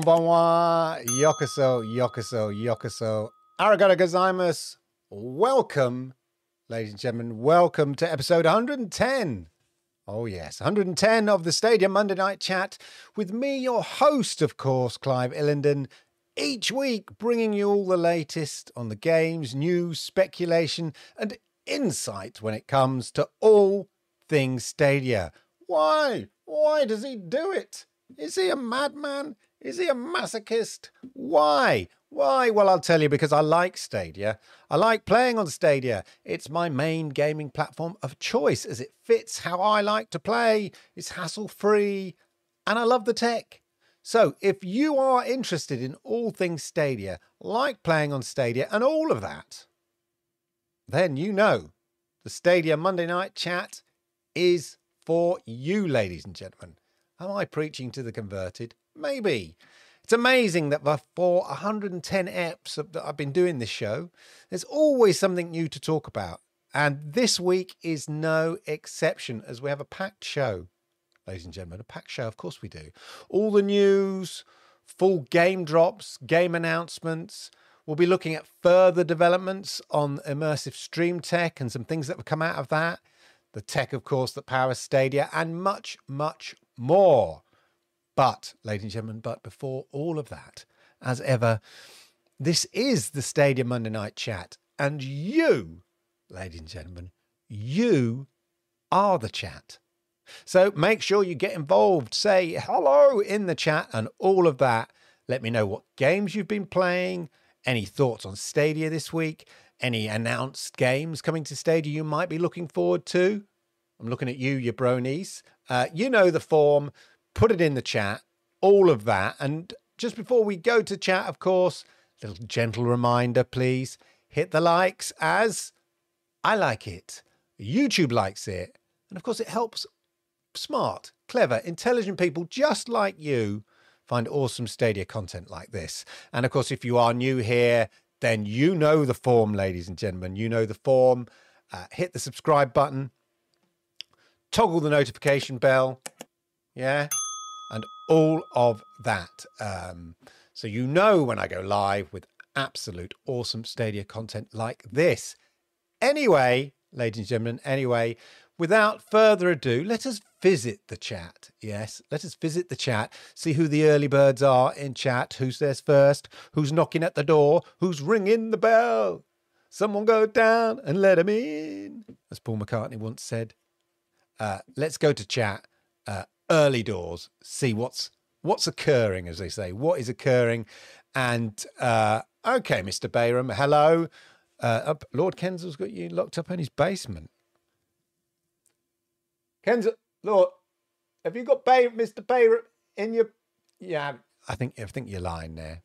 Konbanwa, yokoso, yokoso, yokoso. Arigato gozaimasu. Welcome, ladies and gentlemen. Welcome to episode 110. Oh, yes, 110 of the Stadia Monday Night Chat with me, your host, of course, Clive Illenden. Each week, bringing you all the latest on the games, news, speculation, and insight when it comes to all things Stadia. Why? Why does he do it? Is he a madman? Is he a masochist? Why? Why? Well, I'll tell you because I like Stadia. I like playing on Stadia. It's my main gaming platform of choice as it fits how I like to play. It's hassle free and I love the tech. So, if you are interested in all things Stadia, like playing on Stadia and all of that, then you know the Stadia Monday Night Chat is for you, ladies and gentlemen. Am I preaching to the converted? Maybe. It's amazing that for 110 eps that I've been doing this show, there's always something new to talk about. And this week is no exception as we have a packed show, ladies and gentlemen. A packed show, of course we do. All the news, full game drops, game announcements. We'll be looking at further developments on immersive stream tech and some things that have come out of that. The tech, of course, that powers Stadia, and much, much more. But, ladies and gentlemen, but before all of that, as ever, this is the Stadia Monday Night Chat. And you, ladies and gentlemen, you are the chat. So make sure you get involved, say hello in the chat and all of that. Let me know what games you've been playing, any thoughts on Stadia this week, any announced games coming to Stadia you might be looking forward to. I'm looking at you, your bronies. Uh, you know the form put it in the chat, all of that. And just before we go to chat, of course, little gentle reminder, please hit the likes as I like it. YouTube likes it. And of course, it helps smart, clever, intelligent people just like you find awesome Stadia content like this. And of course, if you are new here, then you know the form, ladies and gentlemen. You know the form. Uh, hit the subscribe button, toggle the notification bell. Yeah and all of that. Um, so you know when I go live with absolute awesome Stadia content like this. Anyway, ladies and gentlemen, anyway, without further ado, let us visit the chat. Yes, let us visit the chat, see who the early birds are in chat, who's there first, who's knocking at the door, who's ringing the bell. Someone go down and let him in, as Paul McCartney once said. Uh, let's go to chat. Uh, early doors, see what's what's occurring, as they say, what is occurring. And uh, okay, Mr. Bayram, hello. Uh, Lord Kensall's got you locked up in his basement. Kensall, Lord, have you got Bay, Mr. Bayram in your? Yeah, I think I think you're lying there.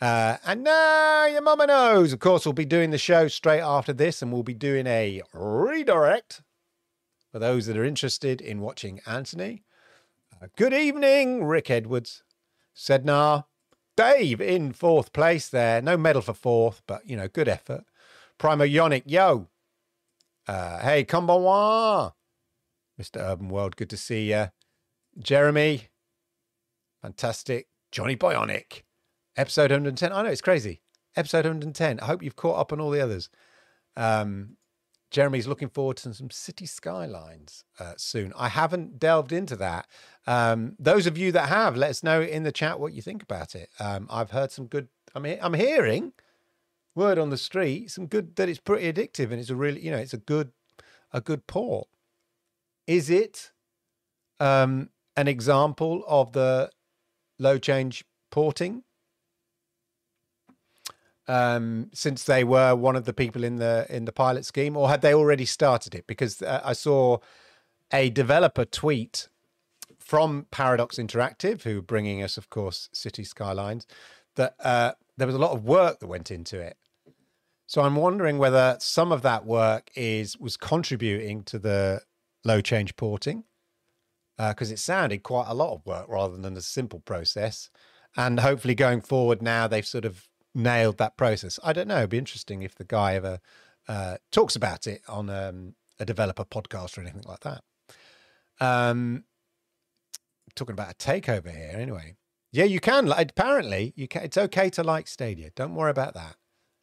Uh, and now your mama knows. Of course, we'll be doing the show straight after this, and we'll be doing a redirect for those that are interested in watching Anthony Good evening, Rick Edwards. Sednar. Dave in fourth place there. No medal for fourth, but, you know, good effort. Primo Yonic, yo. Uh, hey, konbanwa. Mr. Urban World, good to see you. Jeremy, fantastic. Johnny Bionic, episode 110. I know, it's crazy. Episode 110. I hope you've caught up on all the others. Um, Jeremy's looking forward to some city skylines uh, soon. I haven't delved into that. Um, those of you that have, let us know in the chat what you think about it. Um, I've heard some good. I mean, I'm hearing word on the street, some good that it's pretty addictive and it's a really, you know, it's a good, a good port. Is it um, an example of the low change porting? Um, since they were one of the people in the in the pilot scheme, or had they already started it? Because uh, I saw a developer tweet from Paradox Interactive, who are bringing us, of course, City Skylines, that uh, there was a lot of work that went into it. So I'm wondering whether some of that work is was contributing to the low change porting, because uh, it sounded quite a lot of work rather than a simple process. And hopefully, going forward now, they've sort of nailed that process. I don't know. It'd be interesting if the guy ever uh, talks about it on um, a developer podcast or anything like that. Um, talking about a takeover here, anyway. Yeah, you can. Apparently, you can. It's okay to like Stadia. Don't worry about that.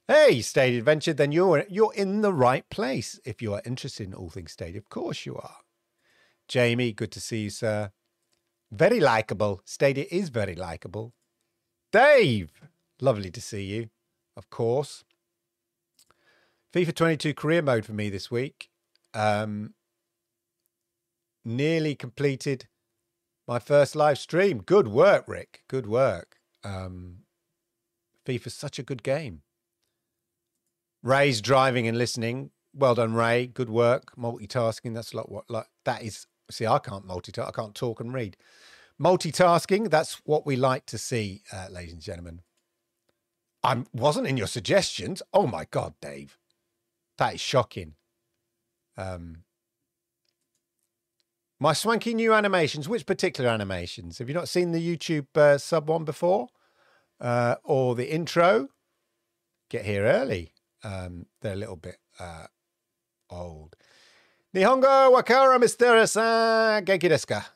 Hey, Stadia Adventure, then you're you're in the right place if you are interested in all things Stadia. Of course you are. Jamie, good to see you, sir. Very likable. Stadia is very likable. Dave, lovely to see you. Of course. FIFA 22 career mode for me this week. Um, nearly completed my first live stream. Good work, Rick. Good work. Um, FIFA's such a good game. Ray's driving and listening. Well done, Ray. Good work. Multitasking. That's a lot. What like that is. See, I can't multitask. I can't talk and read. Multitasking. That's what we like to see, uh, ladies and gentlemen. I wasn't in your suggestions. Oh my God, Dave, that is shocking. Um, my swanky new animations. Which particular animations? Have you not seen the YouTube uh, sub one before, uh, or the intro? Get here early. Um, they're a little bit uh, old. Nihongo wakara mister san genki desu ka?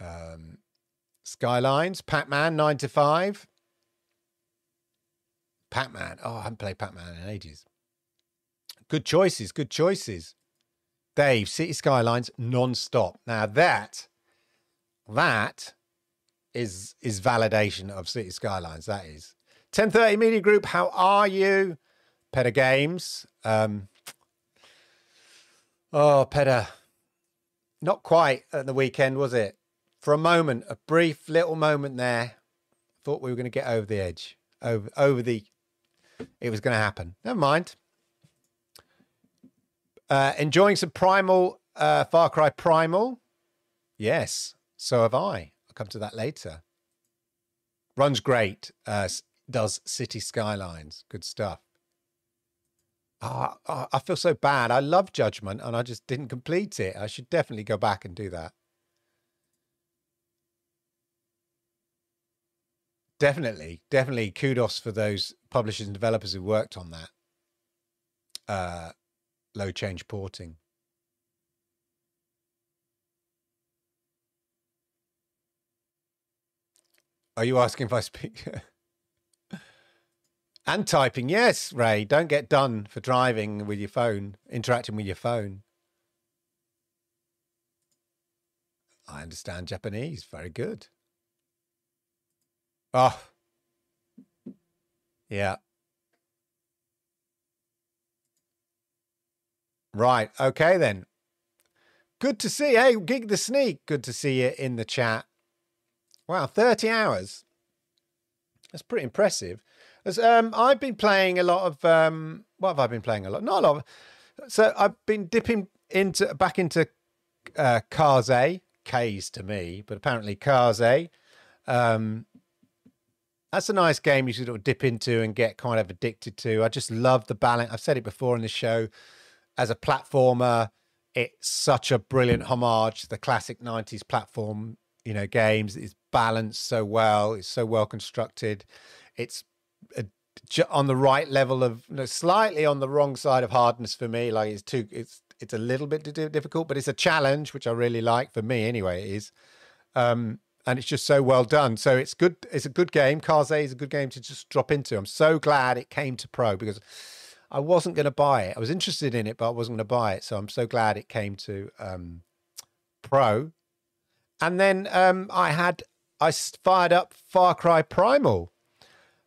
Um, Skylines, Pac-Man, 9 to 5. Pac-Man. Oh, I haven't played Pac-Man in ages. Good choices, good choices. Dave, City Skylines non-stop. Now that that is is validation of City Skylines. That is. 1030 Media Group, how are you? Peta Games. Um, oh, Peta. Not quite at the weekend, was it? For a moment, a brief little moment there, thought we were going to get over the edge, over over the. It was going to happen. Never mind. Uh, enjoying some Primal, uh, Far Cry Primal. Yes, so have I. I'll come to that later. Runs great. Uh, does City Skylines. Good stuff. Oh, I feel so bad. I love Judgment and I just didn't complete it. I should definitely go back and do that. Definitely, definitely kudos for those publishers and developers who worked on that. Uh, low change porting. Are you asking if I speak? and typing, yes, Ray. Don't get done for driving with your phone, interacting with your phone. I understand Japanese. Very good. Oh, yeah. Right. Okay, then. Good to see. Hey, Gig the Sneak. Good to see you in the chat. Wow, 30 hours. That's pretty impressive. As, um, I've been playing a lot of. Um, what have I been playing a lot? Not a lot. So I've been dipping into back into uh, Kaze, K's to me, but apparently Kaze. Um, that's a nice game you sort of dip into and get kind of addicted to. I just love the balance. I've said it before in the show as a platformer, it's such a brilliant homage to the classic 90s platform, you know, games. It's balanced so well. It's so well constructed. It's a, on the right level of you know, slightly on the wrong side of hardness for me. Like it's too, it's, it's a little bit difficult, but it's a challenge, which I really like for me anyway. It is. Um, and it's just so well done. So it's good. It's a good game. Kaze is a good game to just drop into. I'm so glad it came to pro because I wasn't going to buy it. I was interested in it, but I wasn't going to buy it. So I'm so glad it came to um, Pro. And then um, I had I fired up Far Cry Primal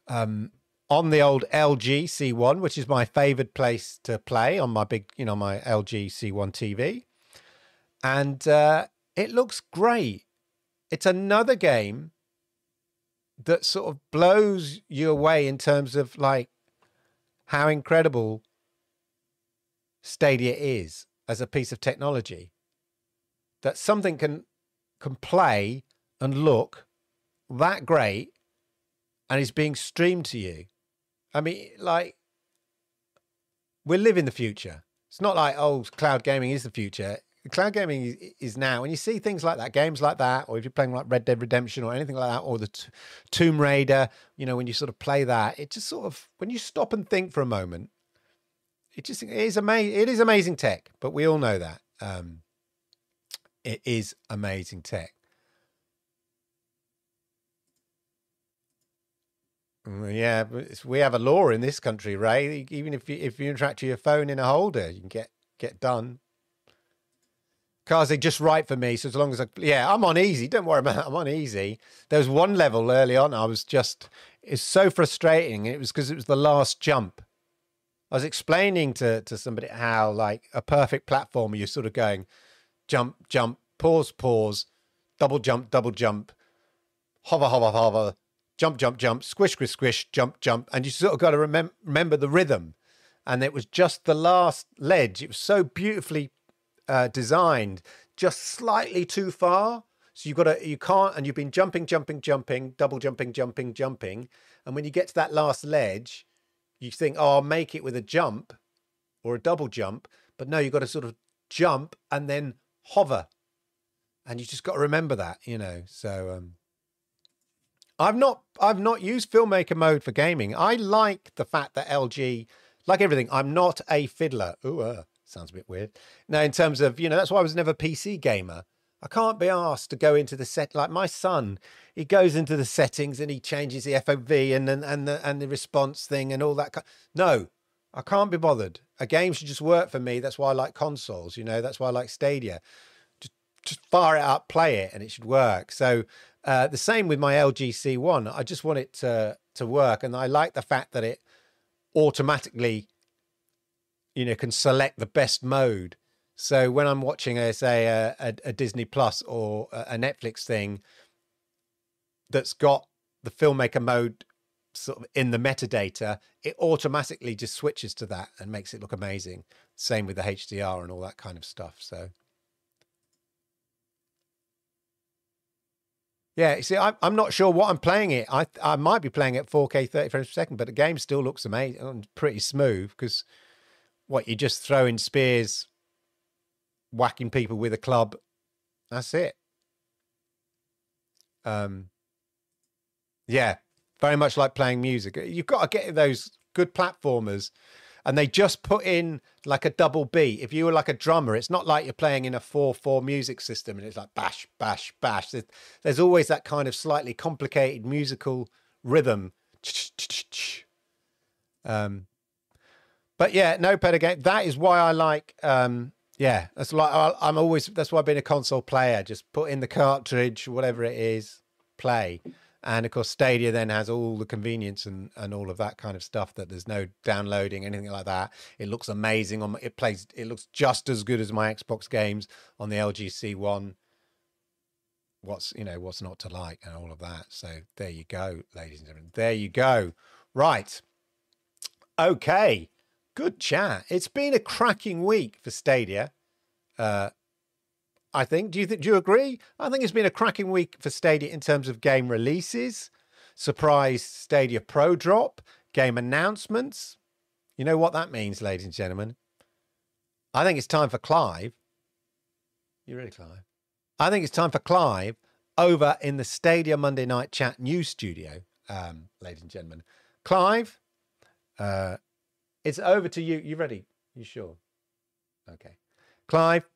um, on the old LG C1, which is my favorite place to play on my big, you know, my LG C1 TV, and uh, it looks great. It's another game that sort of blows you away in terms of like how incredible Stadia is as a piece of technology. That something can can play and look that great and is being streamed to you. I mean, like we live in the future. It's not like oh, cloud gaming is the future cloud gaming is, now, and you see things like that, games like that, or if you're playing like Red Dead Redemption or anything like that, or the t- Tomb Raider, you know, when you sort of play that, it just sort of when you stop and think for a moment, it just it is amazing. It is amazing tech, but we all know that um, it is amazing tech. Mm, yeah, we have a law in this country, Ray. Even if you if you interact your phone in a holder, you can get get done Cars are just right for me. So as long as I, yeah, I'm on easy. Don't worry about it. I'm on easy. There was one level early on. I was just, it's so frustrating. It was because it was the last jump. I was explaining to to somebody how like a perfect platformer, you're sort of going, jump, jump, pause, pause, double jump, double jump, hover, hover, hover, jump, jump, jump, squish, squish, squish, jump, jump, and you sort of got to remem- remember the rhythm. And it was just the last ledge. It was so beautifully uh, designed, just slightly too far. So you've got to, you can't, and you've been jumping, jumping, jumping, double jumping, jumping, jumping. And when you get to that last ledge, you think, oh, I'll make it with a jump or a double jump. But no, you've got to sort of jump and then hover. And you just got to remember that, you know. So um, I've not I've not used filmmaker mode for gaming. I like the fact that LG, like everything, I'm not a fiddler. Ooh, uh, sounds a bit weird. Now, in terms of, you know, that's why I was never PC gamer. I can't be asked to go into the set like my son. He goes into the settings and he changes the FOV and and and the and the response thing and all that. No, I can't be bothered. A game should just work for me. That's why I like consoles. You know, that's why I like Stadia. Just just fire it up, play it, and it should work. So uh, the same with my LG C1. I just want it to to work, and I like the fact that it automatically, you know, can select the best mode. So when I'm watching, a, say, a, a, a Disney Plus or a Netflix thing that's got the filmmaker mode sort of in the metadata, it automatically just switches to that and makes it look amazing. Same with the HDR and all that kind of stuff. So Yeah, you see, I'm, I'm not sure what I'm playing it. I I might be playing it 4K 30 frames per second, but the game still looks amazing and um, pretty smooth because what you're just throwing spears, whacking people with a club, that's it. Um, yeah, very much like playing music. You've got to get those good platformers and they just put in like a double beat. If you were like a drummer, it's not like you're playing in a 4 4 music system and it's like bash, bash, bash. There's, there's always that kind of slightly complicated musical rhythm. Um, but yeah, no pedo game. That is why I like. Um, yeah, that's like I'm always. That's why I've been a console player. Just put in the cartridge, whatever it is, play. And of course, Stadia then has all the convenience and, and all of that kind of stuff that there's no downloading, anything like that. It looks amazing on it plays it looks just as good as my Xbox games on the LG C1. What's you know, what's not to like and all of that. So there you go, ladies and gentlemen. There you go. Right. Okay. Good chat. It's been a cracking week for Stadia. Uh, I think. Do you think? Do you agree? I think it's been a cracking week for Stadia in terms of game releases, surprise Stadia Pro drop, game announcements. You know what that means, ladies and gentlemen. I think it's time for Clive. You ready, Clive? I think it's time for Clive over in the Stadia Monday Night Chat news studio, um, ladies and gentlemen. Clive, uh, it's over to you. You ready? You sure? Okay. Clive,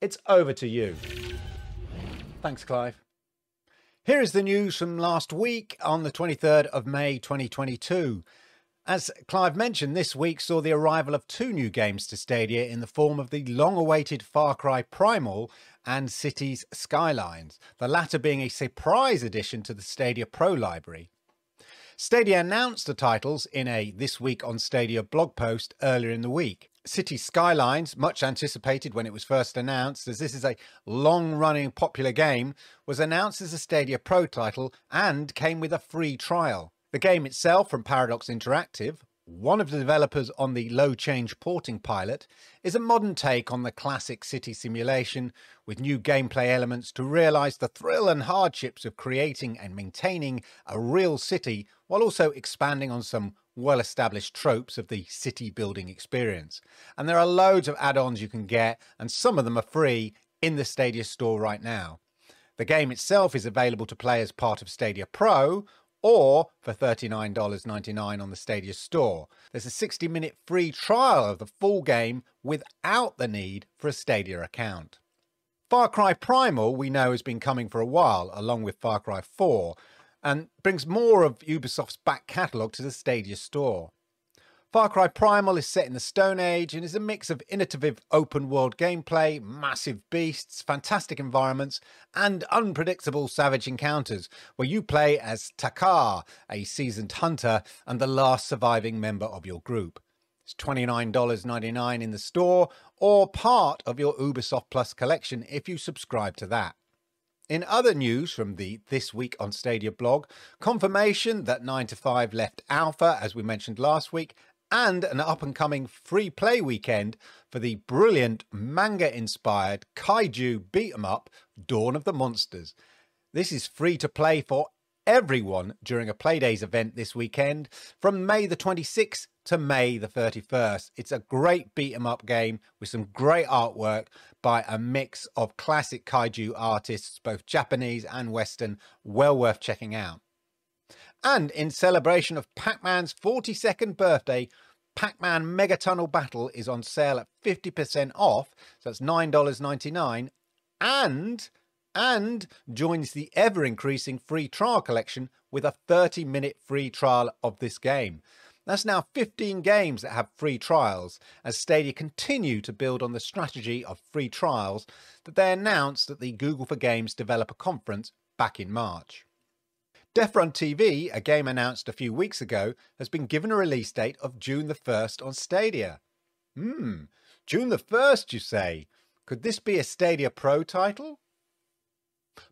it's over to you. Thanks, Clive. Here is the news from last week on the 23rd of May 2022. As Clive mentioned, this week saw the arrival of two new games to Stadia in the form of the long awaited Far Cry Primal and Cities Skylines, the latter being a surprise addition to the Stadia Pro library. Stadia announced the titles in a This Week on Stadia blog post earlier in the week. City Skylines, much anticipated when it was first announced, as this is a long running popular game, was announced as a Stadia Pro title and came with a free trial. The game itself from Paradox Interactive, one of the developers on the low change porting pilot, is a modern take on the classic city simulation with new gameplay elements to realise the thrill and hardships of creating and maintaining a real city while also expanding on some well established tropes of the city building experience. And there are loads of add ons you can get, and some of them are free in the Stadia store right now. The game itself is available to play as part of Stadia Pro or for $39.99 on the Stadia store. There's a 60 minute free trial of the full game without the need for a Stadia account. Far Cry Primal, we know, has been coming for a while, along with Far Cry 4, and brings more of Ubisoft's back catalogue to the Stadia store. Far Cry Primal is set in the Stone Age and is a mix of innovative open world gameplay, massive beasts, fantastic environments, and unpredictable savage encounters, where you play as Takkar, a seasoned hunter and the last surviving member of your group. It's $29.99 in the store or part of your Ubisoft Plus collection if you subscribe to that. In other news from the This Week on Stadia blog, confirmation that 9 to 5 left alpha, as we mentioned last week, and an up and coming free play weekend for the brilliant manga inspired kaiju beat 'em up Dawn of the Monsters. This is free to play for everyone during a Playdays event this weekend from May the 26th to May the 31st. It's a great beat 'em up game with some great artwork by a mix of classic kaiju artists, both Japanese and Western, well worth checking out. And in celebration of Pac Man's 42nd birthday, Pac Man Mega Tunnel Battle is on sale at 50% off. So that's $9.99. And and joins the ever increasing free trial collection with a 30 minute free trial of this game. That's now 15 games that have free trials as Stadia continue to build on the strategy of free trials that they announced at the Google for Games Developer Conference back in March. Death Run TV, a game announced a few weeks ago, has been given a release date of June the 1st on Stadia. Hmm, June the 1st, you say? Could this be a Stadia Pro title?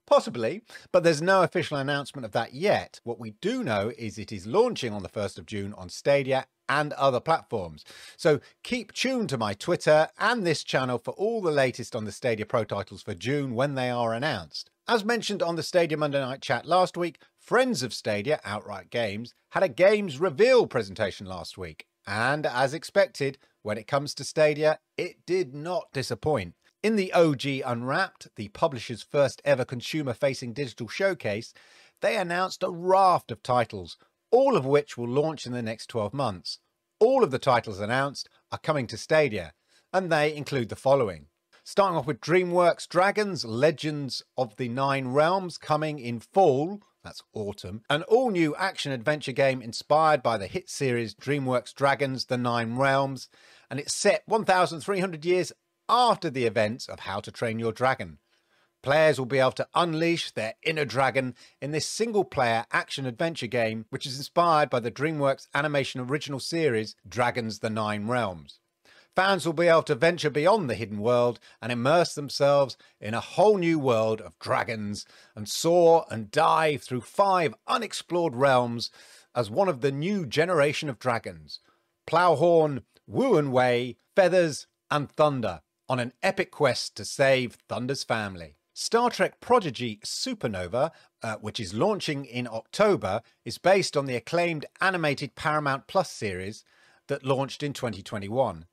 Possibly, but there's no official announcement of that yet. What we do know is it is launching on the 1st of June on Stadia and other platforms. So keep tuned to my Twitter and this channel for all the latest on the Stadia Pro titles for June when they are announced. As mentioned on the Stadia Monday Night Chat last week, Friends of Stadia, Outright Games, had a games reveal presentation last week. And as expected, when it comes to Stadia, it did not disappoint. In the OG Unwrapped, the publisher's first ever consumer facing digital showcase, they announced a raft of titles, all of which will launch in the next 12 months. All of the titles announced are coming to Stadia, and they include the following. Starting off with DreamWorks Dragons Legends of the Nine Realms coming in fall that's autumn, an all new action adventure game inspired by the hit series DreamWorks Dragons The Nine Realms, and it's set 1,300 years after the events of How to Train Your Dragon. Players will be able to unleash their inner dragon in this single player action adventure game, which is inspired by the DreamWorks animation original series Dragons The Nine Realms. Fans will be able to venture beyond the hidden world and immerse themselves in a whole new world of dragons and soar and dive through five unexplored realms as one of the new generation of dragons Plowhorn, Wuan Wei, Feathers, and Thunder on an epic quest to save Thunder's family. Star Trek Prodigy Supernova, uh, which is launching in October, is based on the acclaimed animated Paramount Plus series that launched in 2021.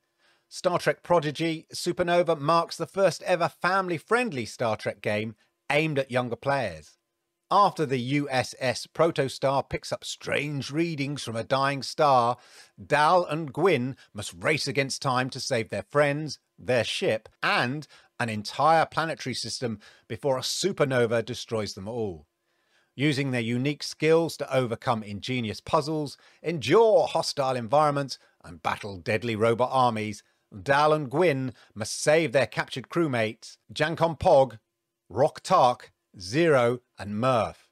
Star Trek Prodigy Supernova marks the first ever family friendly Star Trek game aimed at younger players. After the USS Protostar picks up strange readings from a dying star, Dal and Gwyn must race against time to save their friends, their ship, and an entire planetary system before a supernova destroys them all. Using their unique skills to overcome ingenious puzzles, endure hostile environments, and battle deadly robot armies, Dal and Gwyn must save their captured crewmates, Jankom Pog, Rok-Tahk, Zero, and Murph.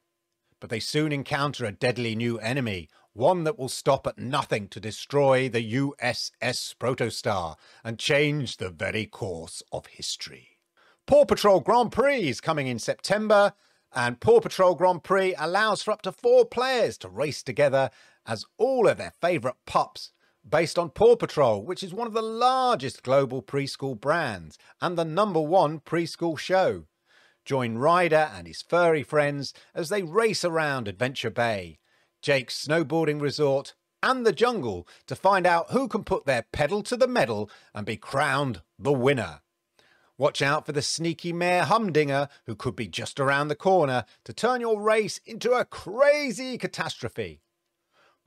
But they soon encounter a deadly new enemy, one that will stop at nothing to destroy the USS Protostar and change the very course of history. Paw Patrol Grand Prix is coming in September, and Paw Patrol Grand Prix allows for up to four players to race together as all of their favourite pups based on Paw Patrol, which is one of the largest global preschool brands and the number one preschool show. Join Ryder and his furry friends as they race around Adventure Bay, Jake's snowboarding resort, and the jungle to find out who can put their pedal to the metal and be crowned the winner. Watch out for the sneaky Mayor Humdinger, who could be just around the corner to turn your race into a crazy catastrophe.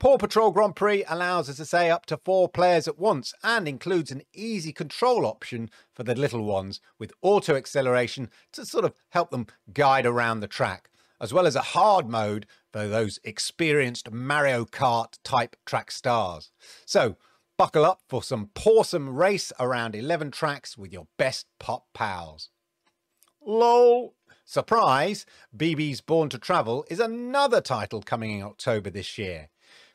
Paw Patrol Grand Prix allows, as I say, up to four players at once and includes an easy control option for the little ones with auto acceleration to sort of help them guide around the track, as well as a hard mode for for those experienced Mario Kart type track stars. So, buckle up for some pawsome race around 11 tracks with your best pop pals. LOL! Surprise! BB's Born to Travel is another title coming in October this year.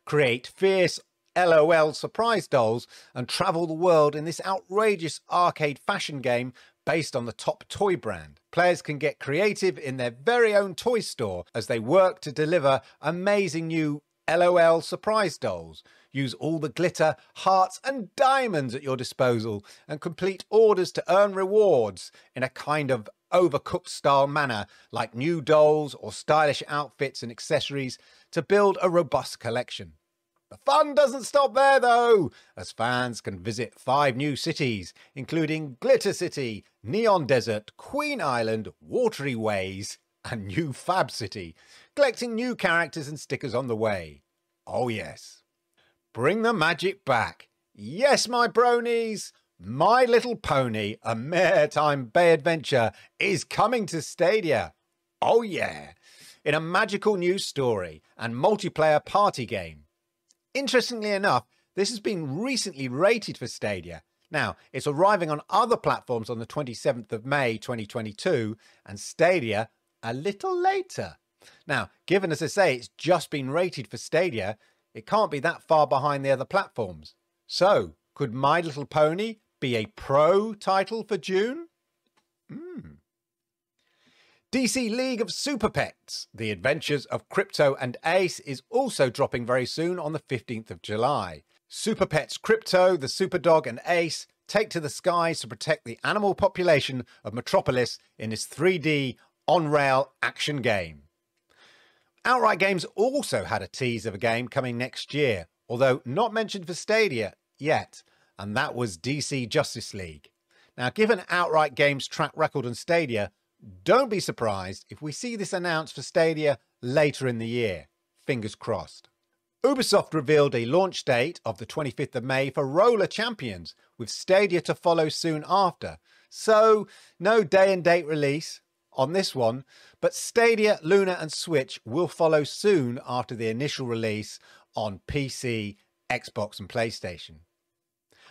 Create fierce LOL surprise dolls and travel the world in this outrageous arcade fashion game based on the top toy brand. Players can get creative in their very own toy store as they work to deliver amazing new LOL surprise dolls. Use all the glitter, hearts, and diamonds at your disposal and complete orders to earn rewards in a kind of overcooked style manner, like new dolls or stylish outfits and accessories, to build a robust collection. The fun doesn't stop there though, as fans can visit five new cities, including Glitter City, Neon Desert, Queen Island, Watery Ways, and New Fab City, collecting new characters and stickers on the way. Oh yes. Bring the magic back. Yes, my bronies! My Little Pony, a Maretime bay adventure, is coming to Stadia. Oh yeah! In a magical news story and multiplayer party game. Interestingly enough, this has been recently rated for Stadia. Now, it's arriving on other platforms on the 27th of May 2022 and Stadia a little later. Now, given as I say, it's just been rated for Stadia, it can't be that far behind the other platforms. So, could My Little Pony be a pro title for June? Hmm. DC League of Super Pets, The Adventures of Krypto and Ace, is also dropping very soon on the 15th of July. Super Pets Krypto, the Super Dog, and Ace take to the skies to protect the animal population of Metropolis in this 3D on rail action game. Outright Games also had a tease of a game coming next year, although not mentioned for Stadia yet, and that was DC Justice League. Now, given Outright Games' track record on Stadia, don't be surprised if we see this announced for Stadia later in the year. Fingers crossed. Ubisoft revealed a launch date of the 25th of May for Roller Champions, with Stadia to follow soon after. So, no day and date release on this one, but Stadia, Luna, and Switch will follow soon after the initial release on PC, Xbox, and PlayStation.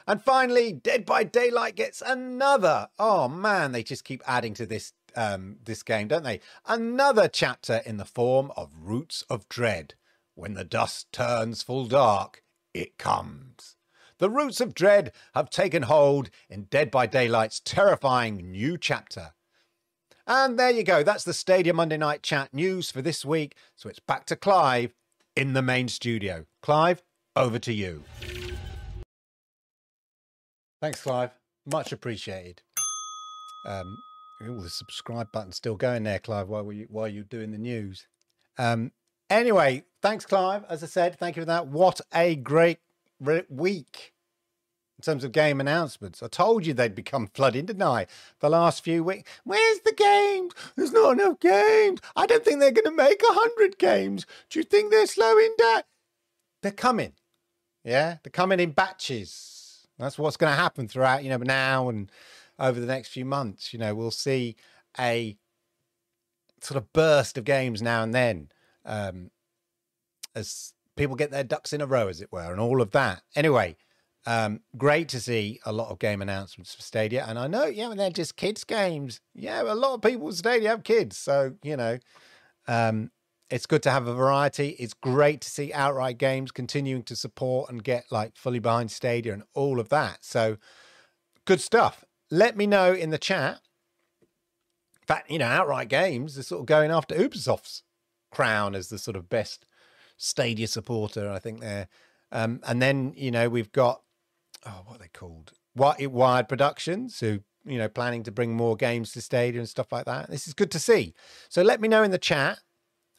And finally, Dead by Daylight gets another. Oh man, they just keep adding to this um, this game, don't they? Another chapter in the form of Roots of Dread. When the dust turns full dark, it comes. The roots of dread have taken hold in Dead by Daylight's terrifying new chapter. And there you go. That's the Stadia Monday Night Chat news for this week. So it's back to Clive in the main studio. Clive, over to you. Thanks, Clive. Much appreciated. Um, The subscribe button's still going there, Clive, while, we, while you're doing the news. Um, anyway, thanks, Clive. As I said, thank you for that. What a great re- week in terms of game announcements. I told you they'd become flooding, didn't I? The last few weeks. Where's the games? There's not enough games. I don't think they're going to make a hundred games. Do you think they're slowing down? They're coming. Yeah, they're coming in batches. That's what's going to happen throughout, you know, now and over the next few months. You know, we'll see a sort of burst of games now and then um, as people get their ducks in a row, as it were, and all of that. Anyway, um, great to see a lot of game announcements for Stadia. And I know, yeah, they're just kids' games. Yeah, a lot of people with Stadia have kids. So, you know, um, it's good to have a variety. It's great to see outright games continuing to support and get like fully behind Stadia and all of that. So, good stuff let me know in the chat. In fact, you know, outright games is sort of going after Ubisoft's crown as the sort of best Stadia supporter. I think they're, um, and then you know we've got oh, what are they called? Wired Productions, who you know planning to bring more games to Stadia and stuff like that. This is good to see. So let me know in the chat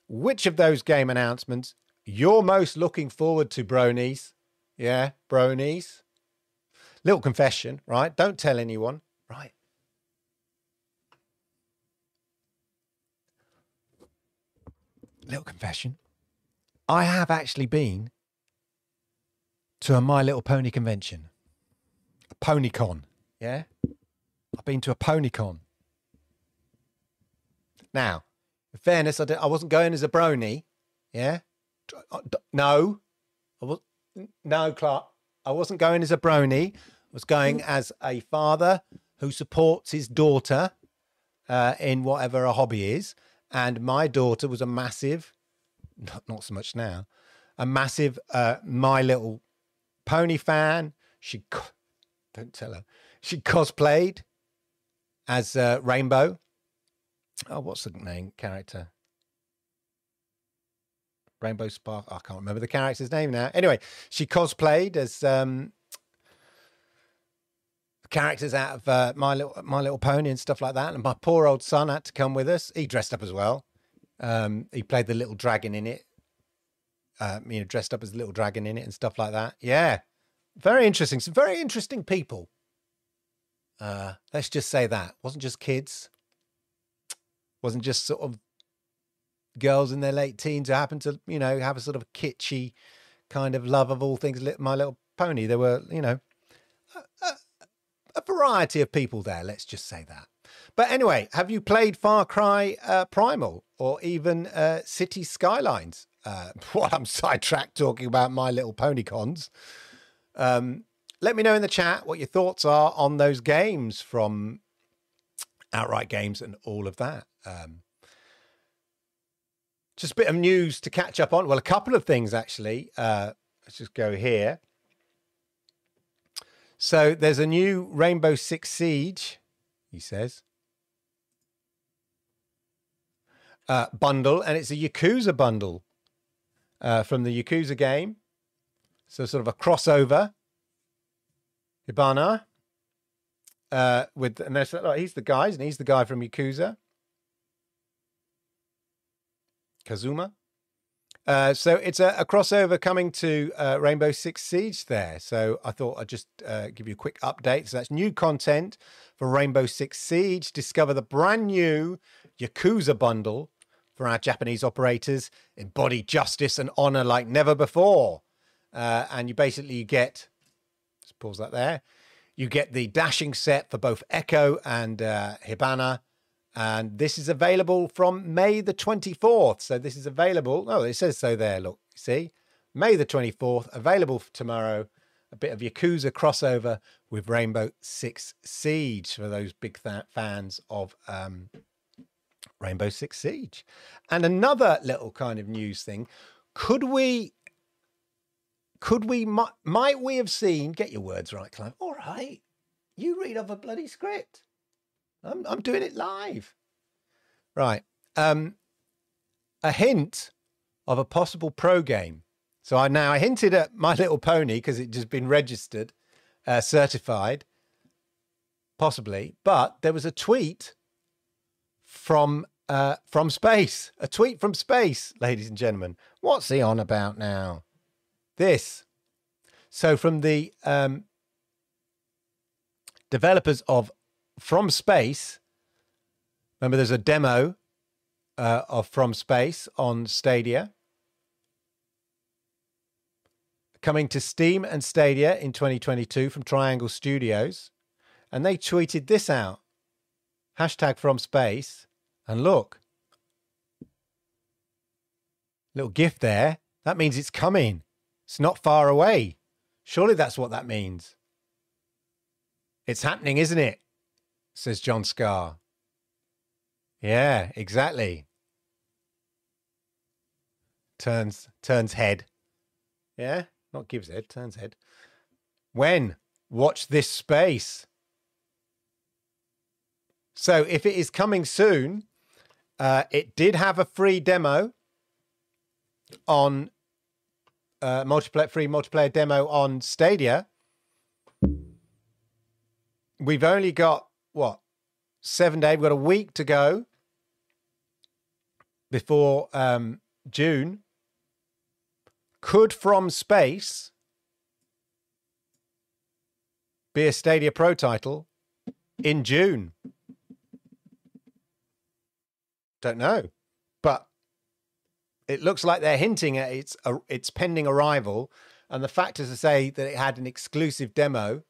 which of those game announcements you're most looking forward to, bronies. Yeah, bronies. Little confession, right? Don't tell anyone, right? Little confession. I have actually been to a My Little Pony convention, a PonyCon. Yeah, I've been to a PonyCon. Now, in fairness, I, I wasn't going as a brony. Yeah. Uh, no, I was no Clark. I wasn't going as a brony. Was going as a father who supports his daughter uh, in whatever her hobby is. And my daughter was a massive, not, not so much now, a massive uh, My Little Pony fan. She, don't tell her, she cosplayed as uh, Rainbow. Oh, what's the name character? Rainbow Spark. I can't remember the character's name now. Anyway, she cosplayed as um, characters out of uh, My Little My Little Pony and stuff like that. And my poor old son had to come with us. He dressed up as well. Um, he played the little dragon in it. Uh, you know, dressed up as a little dragon in it and stuff like that. Yeah, very interesting. Some very interesting people. Uh, let's just say that wasn't just kids. Wasn't just sort of girls in their late teens who happen to, you know, have a sort of kitschy kind of love of all things My Little Pony. There were, you know, a, variety of people there. Let's just say that. But anyway, have you played Far Cry uh, Primal or even uh, City Skylines? Uh, while I'm sidetracked talking about My Little Pony cons, um, let me know in the chat what your thoughts are on those games from Outright Games and all of that. Um, just a bit of news to catch up on. Well, a couple of things actually. Uh, let's just go here. So there's a new Rainbow Six Siege, he says, uh, bundle, and it's a Yakuza bundle uh, from the Yakuza game. So sort of a crossover. Hibana. Uh, with and he's the guy, and he's the guy from Yakuza. Kazuma. Uh, so it's a, a, crossover coming to uh, Rainbow Six Siege there. So I thought I'd just uh, give you a quick update. So that's new content for Rainbow Six Siege. Discover the brand new Yakuza bundle for our Japanese operators. Embody justice and honor like never before. Uh, and you basically get, let's pause that there. You get the dashing set for both Echo and uh, Hibana and this is available from May the 24th. So this is available. Oh, it says so there. Look, see? May the 24th, available tomorrow. A bit of Yakuza crossover with Rainbow Six Siege for those big th- fans of um, Rainbow Six Siege. And another little kind of news thing. Could we, could we, might, might we have seen, get your words right, Clive. All right. You read off a bloody script. I'm, I'm doing it live. Right. Um, a hint of a possible pro game. So I now I hinted at My Little Pony because it just been registered, uh, certified, possibly. But there was a tweet from uh, from space, a tweet from space, ladies and gentlemen. What's he on about now? This. So from the um, developers of from Space. Remember, there's a demo uh, of From Space on Stadia. Coming to Steam and Stadia in 2022 from Triangle Studios. And they tweeted this out hashtag From Space. And look, little gift there. That means it's coming. It's not far away. Surely that's what that means. It's happening, isn't it? Says John Scar. Yeah, exactly. Turns turns head. Yeah, not gives head, turns head. When? Watch this space. So if it is coming soon, uh, it did have a free demo on uh, multiplayer free multiplayer demo on Stadia. We've only got what seven days. We've got a week to go before um, June. Could from space be a Stadia Pro title in June? Don't know, but it looks like they're hinting at its uh, its pending arrival, and the fact is to say that it had an exclusive demo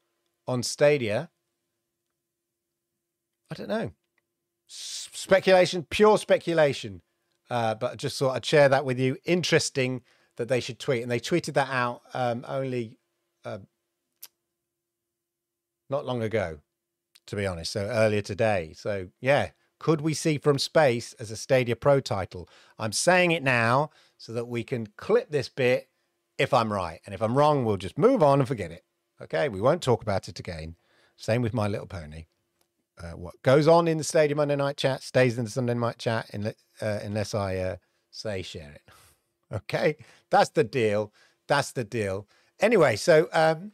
on Stadia I don't know. Speculation, pure speculation. uh, but I just thought I'd share that with you. Interesting that they should tweet, and they tweeted that out um, only uh, not long ago, to be honest. So earlier today. So yeah, could we see from space as a Stadia Pro title? I'm saying it now so that we can clip this bit if I'm right, and if I'm wrong, we'll just move on and forget it. Okay, we won't talk about it again. Same with My Little Pony. Uh, what goes on in the Stadia Monday Night Chat stays in the Sunday Night Chat in, uh, unless I uh, say share it. Okay, that's the deal. That's the deal. Anyway, so um,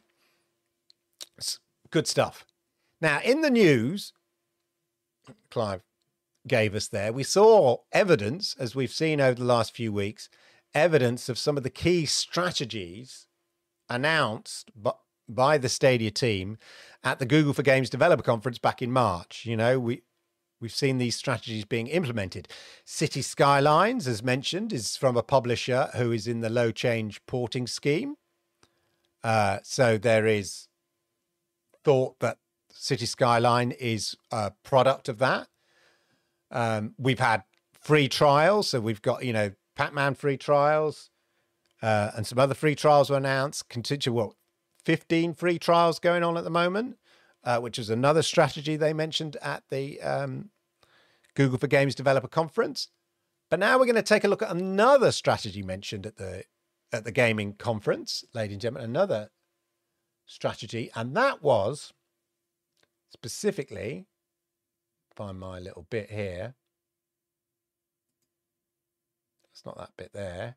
good stuff. Now, in the news, Clive gave us there, we saw evidence, as we've seen over the last few weeks, evidence of some of the key strategies announced by the Stadia team at the Google for Games Developer Conference back in March. You know, we we've seen these strategies being implemented. City Skylines, as mentioned, is from a publisher who is in the low change porting scheme. Uh, so there is thought that City Skyline is a product of that. Um, we've had free trials, so we've got you know Pac-Man free trials, uh, and some other free trials were announced. Continue what 15 free trials going on at the moment, uh, which is another strategy they mentioned at the um, Google for Games Developer Conference. But now we're going to take a look at another strategy mentioned at the at the gaming conference, ladies and gentlemen. Another strategy, and that was specifically find my little bit here. It's not that bit there.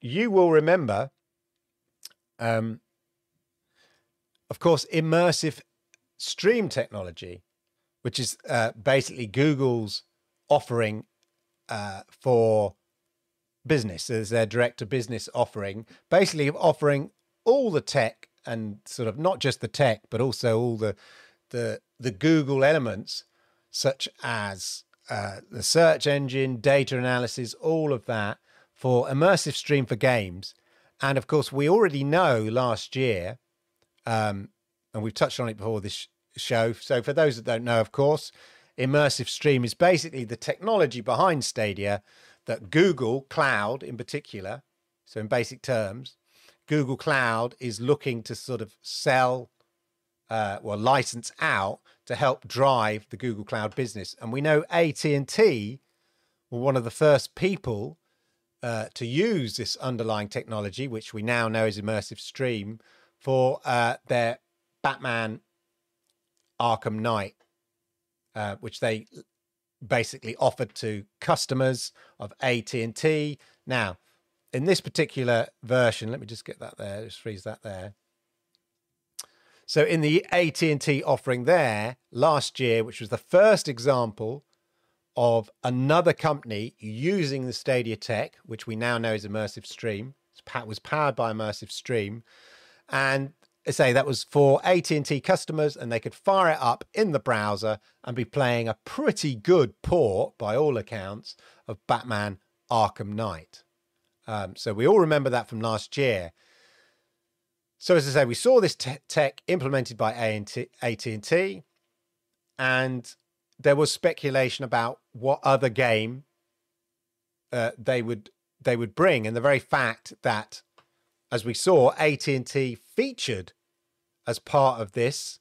You will remember um, of course, immersive stream technology, which is uh, basically Google's offering uh, for business as their direct to business offering, basically offering all the tech and sort of not just the tech, but also all the the the Google elements, such as uh, the search engine, data analysis, all of that for immersive stream for games and of course, we already know last year, um, and we've touched on it before this show. So, for those that don't know, of course, Immersive Stream is basically the technology behind Stadia that Google Cloud, in particular, so in basic terms, Google Cloud is looking to sort of sell, uh, well, license out to help drive the Google Cloud business. And we know AT and T were one of the first people uh, to use this underlying technology, which we now know is immersive stream, for uh, their Batman Arkham Knight, uh, which they basically offered to customers of AT&T. Now, in this particular version, let me just get that there, just freeze that there. So in the AT&T offering there last year, which was the first example of another company using the Stadia tech, which we now know is Immersive Stream. It was powered by Immersive Stream, and say that was for AT&T customers, and they could fire it up in the browser and be playing a pretty good port, by all accounts, of Batman Arkham Knight. Um, so we all remember that from last year. So as I say, we saw this te- tech implemented by AT&T, and there was speculation about what other game uh, they would they would bring, and the very fact that, as we saw, AT and T featured as part of this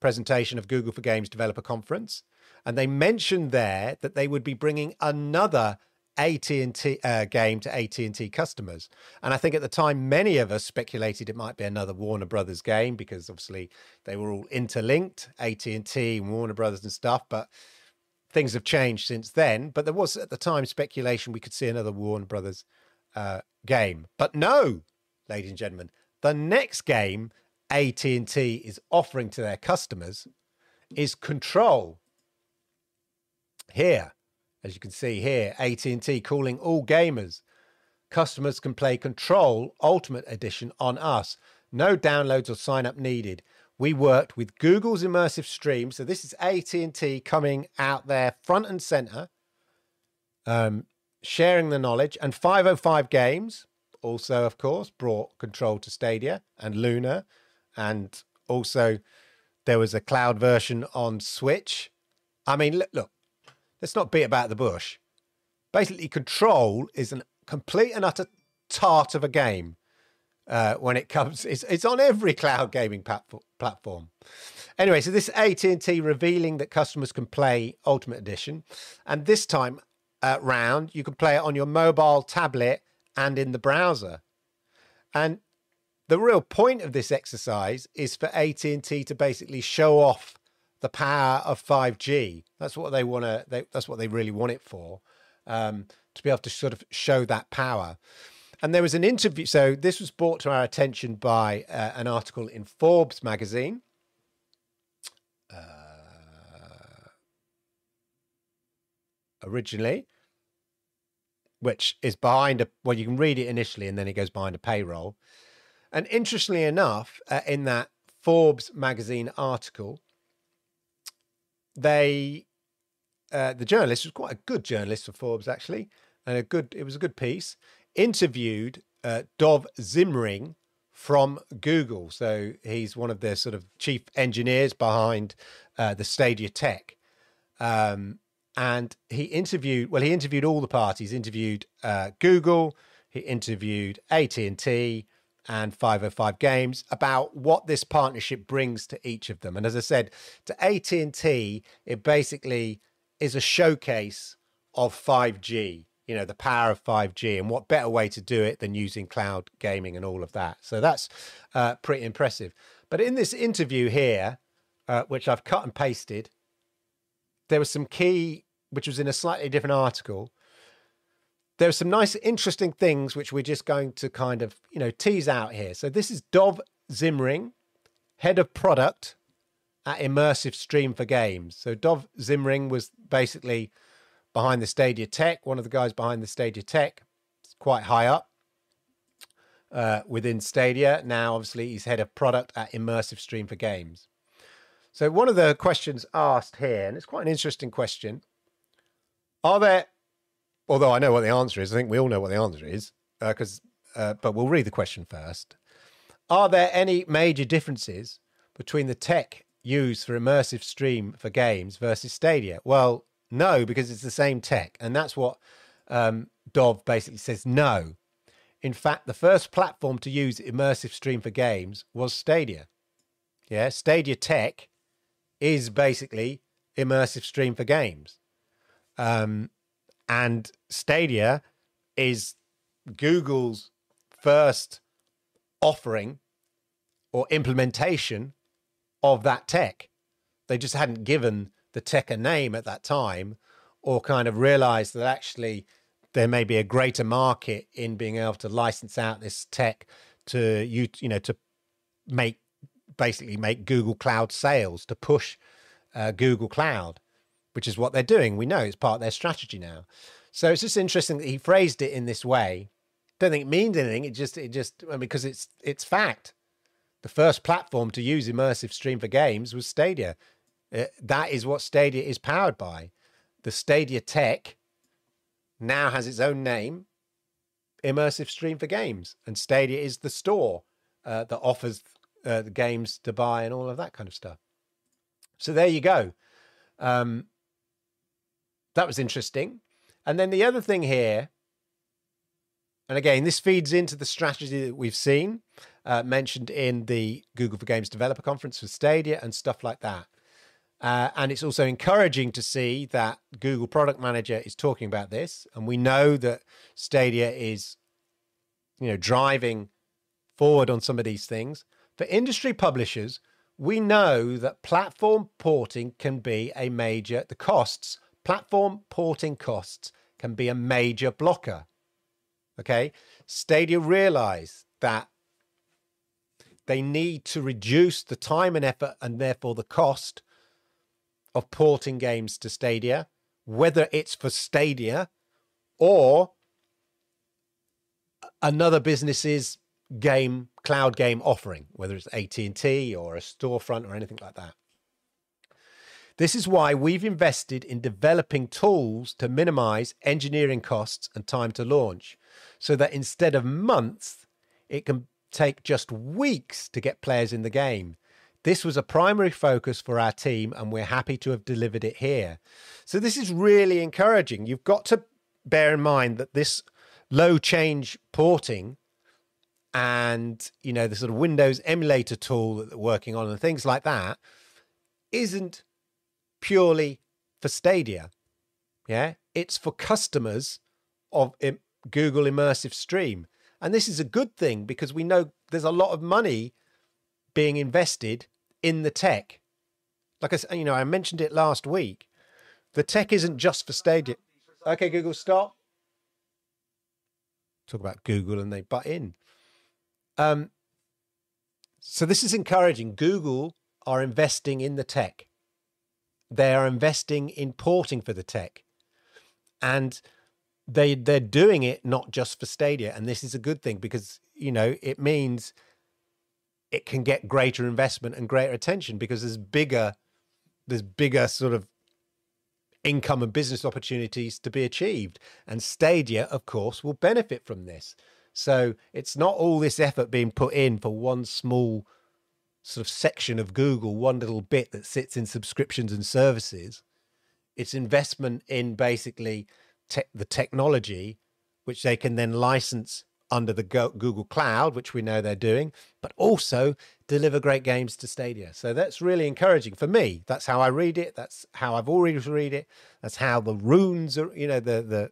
presentation of Google for Games Developer Conference, and they mentioned there that they would be bringing another AT&T uh, game to AT&T customers. And I think at the time many of us speculated it might be another Warner Brothers game because obviously they were all interlinked, AT&T and Warner Brothers and stuff, but things have changed since then, but there was at the time speculation we could see another Warner Brothers uh, game. But no, ladies and gentlemen, the next game AT&T is offering to their customers is Control. Here, as you can see here, AT&T calling all gamers. Customers can play Control Ultimate Edition on us. No downloads or sign up needed. We worked with Google's immersive stream. So this is AT&T coming out there front and center, um, sharing the knowledge. And 505 Games also, of course, brought Control to Stadia and Luna. And also there was a cloud version on Switch. I mean, look, look let's not beat about the bush. Basically, Control is a complete and utter tart of a game uh, when it comes. It's, it's on every cloud gaming platform. Anyway, so this AT&T revealing that customers can play Ultimate Edition, and this time uh, round you can play it on your mobile, tablet, and in the browser. And the real point of this exercise is for AT&T to basically show off the power of 5G. That's what they want to. That's what they really want it for, um, to be able to sort of show that power. And there was an interview. So this was brought to our attention by uh, an article in Forbes magazine. Uh, originally, which is behind a well, you can read it initially, and then it goes behind a payroll. And interestingly enough, uh, in that Forbes magazine article, they uh, the journalist was quite a good journalist for Forbes actually, and a good it was a good piece. Interviewed uh, Dov Zimring from Google, so he's one of the sort of chief engineers behind uh, the Stadia Tech, um, and he interviewed well he interviewed all the parties. Interviewed uh, Google, he interviewed AT and T, and 505 Games about what this partnership brings to each of them. And as I said, to AT&T, it basically is a showcase of 5G, you know, the power of 5G and what better way to do it than using cloud gaming and all of that. So that's uh, pretty impressive. But in this interview here, uh, which I've cut and pasted, there was some key, which was in a slightly different article, there are some nice, interesting things which we're just going to kind of, you know, tease out here. So this is Dov Zimring, head of product at Immersive Stream for Games. So Dov Zimring was basically behind the Stadia Tech, one of the guys behind the Stadia Tech, it's quite high up uh, within Stadia. Now, obviously, he's head of product at Immersive Stream for Games. So one of the questions asked here, and it's quite an interesting question: Are there although I know what the answer is, I think we all know what the answer is, because uh, uh, but we'll read the question first. Are there any major differences between the tech used for immersive stream for games versus Stadia? Well, no, because it's the same tech, and that's what um, Dov basically says. No, in fact, the first platform to use immersive stream for games was Stadia. Yeah, Stadia Tech is basically immersive stream for games. Um, and Stadia is Google's first offering or implementation of that tech. They just hadn't given the tech a name at that time or kind of realized that actually there may be a greater market in being able to license out this tech to you you know to make basically make Google Cloud sales to push uh, Google Cloud which is what they're doing. We know it's part of their strategy now. So it's just interesting that he phrased it in this way. Don't think it means anything. It just it just because it's it's fact. The first platform to use immersive stream for games was Stadia. Uh, that is what Stadia is powered by. The Stadia tech now has its own name, Immersive Stream for Games, and Stadia is the store uh, that offers uh, the games to buy and all of that kind of stuff. So there you go. Um, that was interesting. And then the other thing here, and again, this feeds into the strategy that we've seen uh, mentioned in the Google for Games Developer Conference for Stadia and stuff like that. Uh, and it's also encouraging to see that Google Product Manager is talking about this, and we know that Stadia is, you know, driving forward on some of these things. For industry publishers, we know that platform porting can be a major. The costs platform porting costs can be a major blocker. Okay. Stadia realize that they need to reduce the time and effort and therefore the cost of porting games to Stadia, whether it's for Stadia or another business's game cloud game offering whether it's AT&T or a storefront or anything like that this is why we've invested in developing tools to minimize engineering costs and time to launch, so that instead of months, it can take just weeks to get players in the game. This was a primary focus for our team, and we're happy to have delivered it here. So, this is really encouraging. You've got to bear in mind that this low change porting and you know the sort of windows emulator tool that they're working on and things like that isn't purely for stadia yeah it's for customers of google immersive stream and this is a good thing because we know there's a lot of money being invested in the tech like i you know i mentioned it last week the tech isn't just for stadia okay google stop talk about Google and they butt in. Um, so this is encouraging. Google are investing in the tech. They are investing in porting for the tech, and they they're doing it not just for Stadia. And this is a good thing because you know it means it can get greater investment and greater attention because there's bigger there's bigger sort of income and business opportunities to be achieved. And Stadia, of course, will benefit from this. So it's not all this effort being put in for one small sort of section of Google, one little bit that sits in subscriptions and services. It's investment in basically te- the technology, which they can then license under the Google Cloud, which we know they're doing, but also deliver great games to Stadia. So that's really encouraging for me. That's how I read it. That's how I've already read it. That's how the runes are, you know, the the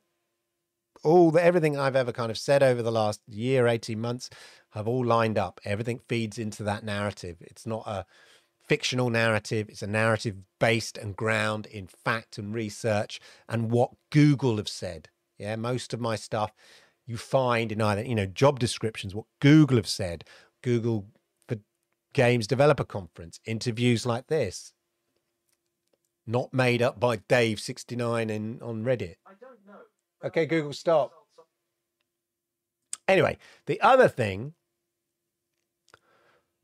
all the everything I've ever kind of said over the last year, 18 months have all lined up. Everything feeds into that narrative. It's not a fictional narrative. It's a narrative based and ground in fact and research and what Google have said. Yeah, most of my stuff you find in either, you know, job descriptions, what Google have said, Google for Games Developer Conference, interviews like this. Not made up by Dave69 in on Reddit. I don't know. Okay, Google, stop. Anyway, the other thing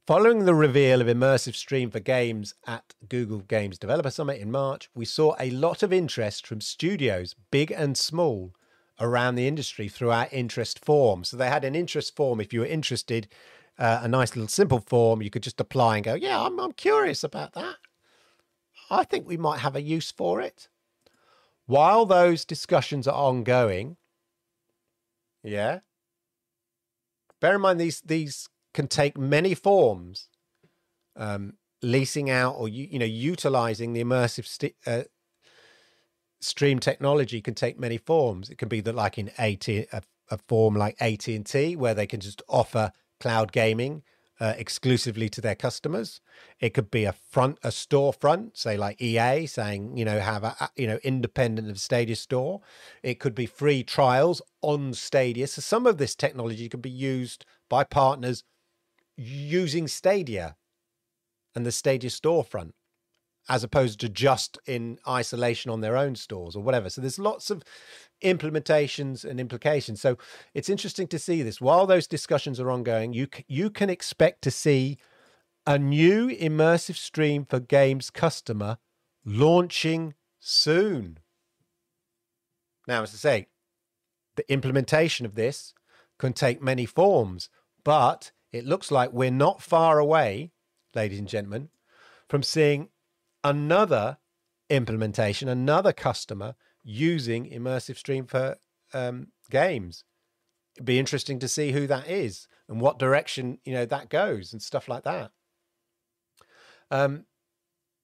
Following the reveal of Immersive Stream for Games at Google Games Developer Summit in March, we saw a lot of interest from studios, big and small, around the industry through our interest form. So they had an interest form. If you were interested, uh, a nice little simple form, you could just apply and go, yeah, I'm, I'm curious about that. I think we might have a use for it. While those discussions are ongoing, yeah, bear in mind these these can take many forms. Um, leasing out or you, you know utilizing the immersive st- uh, stream technology can take many forms. It can be that, like in AT, a, a form like AT and T, where they can just offer cloud gaming uh, exclusively to their customers. It could be a front, a storefront, say like EA, saying you know have a you know independent of Stadia store. It could be free trials on Stadia. So some of this technology can be used by partners using Stadia and the Stadia storefront as opposed to just in isolation on their own stores or whatever. So there's lots of implementations and implications. So it's interesting to see this while those discussions are ongoing. You you can expect to see a new immersive stream for games customer launching soon. Now, as I say, the implementation of this can take many forms, but it looks like we're not far away, ladies and gentlemen, from seeing another implementation, another customer using Immersive Stream for um, games. It'd be interesting to see who that is and what direction you know that goes and stuff like that. Um,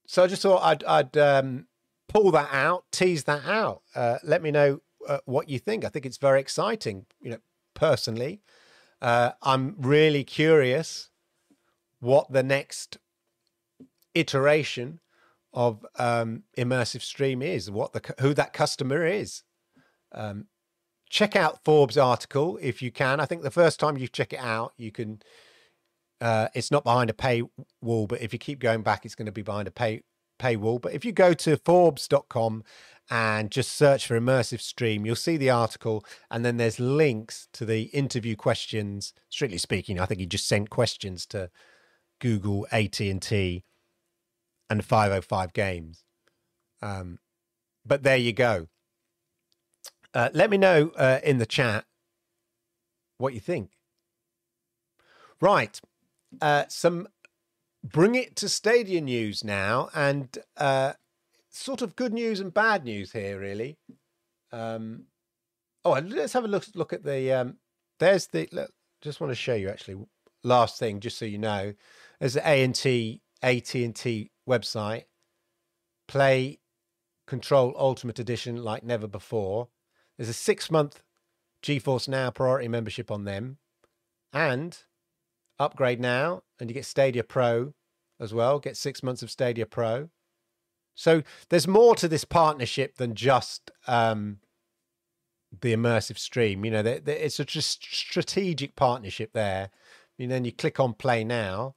so I just thought I'd, I'd um, pull that out, tease that out. Uh, let me know uh, what you think. I think it's very exciting. You know, personally, uh, I'm really curious what the next iteration of um, immersive stream is, what the who that customer is. Um, check out Forbes article if you can. I think the first time you check it out, you can. Uh, it's not behind a paywall, but if you keep going back, it's going to be behind a pay paywall. But if you go to Forbes.com and just search for immersive stream, you'll see the article, and then there's links to the interview questions. Strictly speaking, I think he just sent questions to Google, AT and T, and 505 games. Um, but there you go. Uh, let me know uh, in the chat what you think. Right. Uh, some bring it to Stadia news now, and uh, sort of good news and bad news here, really. Um, oh, let's have a look look at the. Um, there's the. Look, just want to show you actually. Last thing, just so you know, there's the A and T AT and T website. Play Control Ultimate Edition like never before. There's a six month GeForce Now priority membership on them, and upgrade now, and you get Stadia Pro as well. Get six months of Stadia Pro. So there's more to this partnership than just um, the immersive stream. You know, it's a just strategic partnership there. And then you click on Play Now.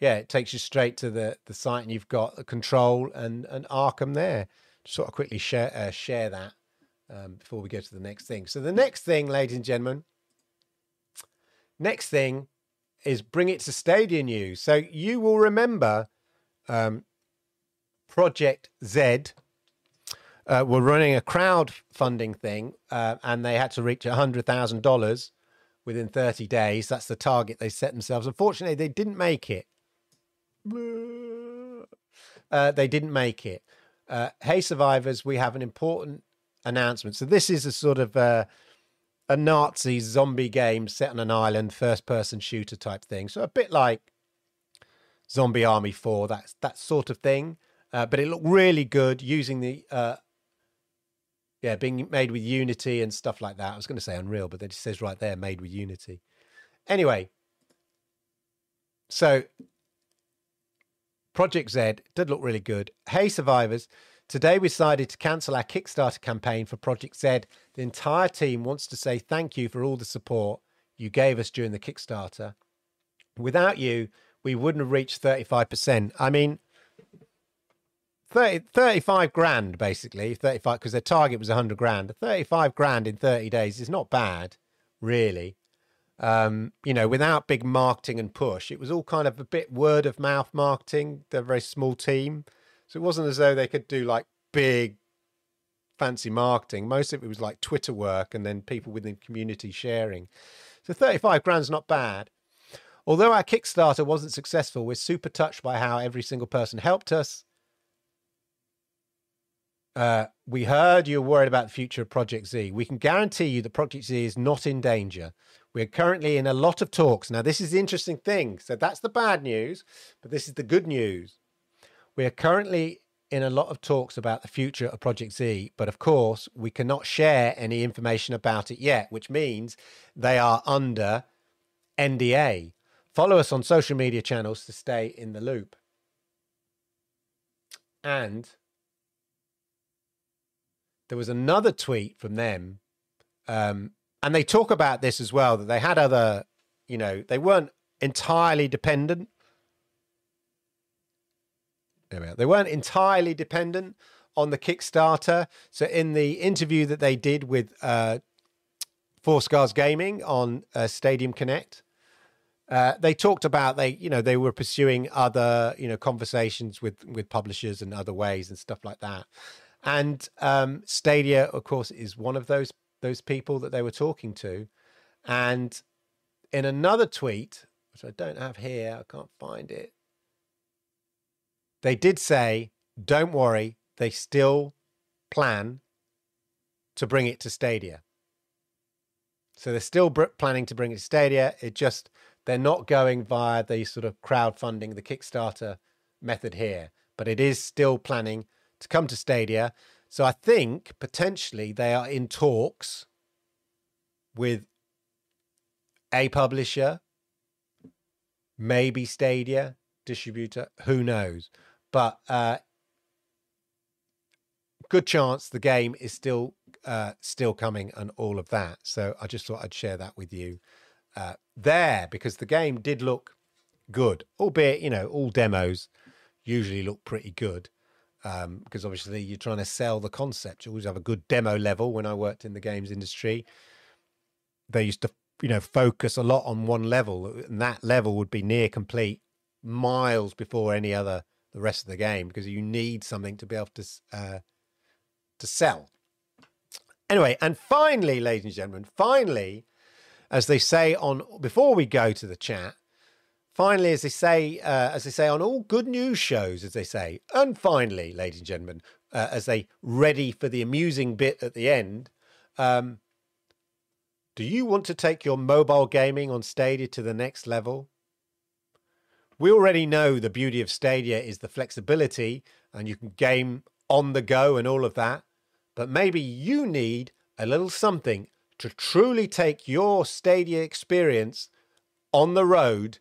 Yeah, it takes you straight to the, the site, and you've got the Control and and Arkham there. Just sort of quickly share uh, share that um, before we go to the next thing. So the next thing, ladies and gentlemen, next thing is bring it to Stadia News. So you will remember um, Project Z uh, were running a crowdfunding thing, uh, and they had to reach hundred thousand dollars within thirty days. That's the target they set themselves. Unfortunately, they didn't make it. Uh, they didn't make it. Uh, hey, survivors! We have an important announcement. So this is a sort of uh, a Nazi zombie game set on an island, first person shooter type thing. So a bit like Zombie Army 4, that's that sort of thing. Uh, but it looked really good using the uh, yeah, being made with Unity and stuff like that. I was going to say Unreal, but it says right there, made with Unity. Anyway, so Project Z did look really good. Hey, survivors. Today we decided to cancel our Kickstarter campaign for Project Z. The entire team wants to say thank you for all the support you gave us during the Kickstarter. Without you, we wouldn't have reached 35%. I mean, 30, 35 grand basically, 35 because their target was 100 grand. 35 grand in 30 days is not bad, really. Um, you know, without big marketing and push, it was all kind of a bit word of mouth marketing. They're a very small team. So it wasn't as though they could do like big fancy marketing. Most of it was like Twitter work and then people within community sharing. So 35 grand's not bad. Although our Kickstarter wasn't successful, we're super touched by how every single person helped us. Uh, we heard you're worried about the future of Project Z. We can guarantee you that Project Z is not in danger. We're currently in a lot of talks. Now, this is the interesting thing. So that's the bad news, but this is the good news. We are currently in a lot of talks about the future of Project Z, but of course, we cannot share any information about it yet, which means they are under NDA. Follow us on social media channels to stay in the loop. And there was another tweet from them, um, and they talk about this as well that they had other, you know, they weren't entirely dependent there we are. They weren't entirely dependent on the Kickstarter. So in the interview that they did with uh, Four Scars Gaming on uh, Stadium Connect, uh, they talked about they you know they were pursuing other you know conversations with with publishers and other ways and stuff like that. And um, Stadia, of course, is one of those those people that they were talking to. And in another tweet, which I don't have here, I can't find it. They did say, don't worry, they still plan to bring it to Stadia. So they're still planning to bring it to Stadia. It just, they're not going via the sort of crowdfunding, the Kickstarter method here, but it is still planning to come to Stadia. So I think potentially they are in talks with a publisher, maybe Stadia distributor, who knows? But uh, good chance the game is still uh, still coming and all of that. So I just thought I'd share that with you uh, there because the game did look good, albeit you know all demos usually look pretty good um, because obviously you're trying to sell the concept. You always have a good demo level. When I worked in the games industry, they used to you know focus a lot on one level, and that level would be near complete miles before any other the rest of the game because you need something to be able to uh, to sell. Anyway, and finally, ladies and gentlemen, finally, as they say on before we go to the chat. Finally, as they say, uh, as they say on all good news shows, as they say, and finally, ladies and gentlemen, uh, as they ready for the amusing bit at the end. Um, do you want to take your mobile gaming on Stadia to the next level? We already know the beauty of Stadia is the flexibility and you can game on the go and all of that. But maybe you need a little something to truly take your Stadia experience on the road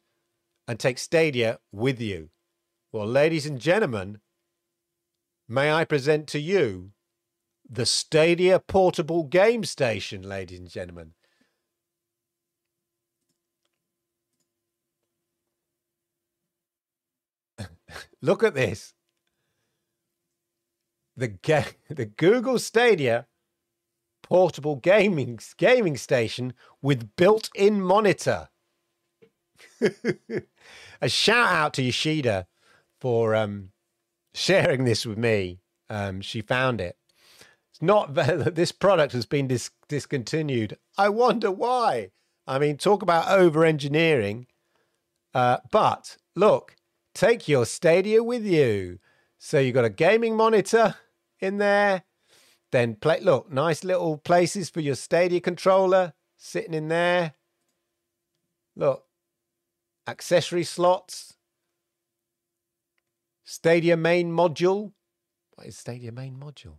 and take Stadia with you. Well, ladies and gentlemen, may I present to you the Stadia Portable Game Station, ladies and gentlemen. Look at this. The ga- the Google Stadia portable gaming gaming station with built-in monitor. A shout out to Yoshida for um, sharing this with me. Um, she found it. It's not that this product has been dis- discontinued. I wonder why. I mean, talk about over engineering. Uh, but look, take your Stadia with you. So you've got a gaming monitor in there. Then play. Look, nice little places for your Stadia controller sitting in there. Look, accessory slots. Stadia main module. What is Stadia main module?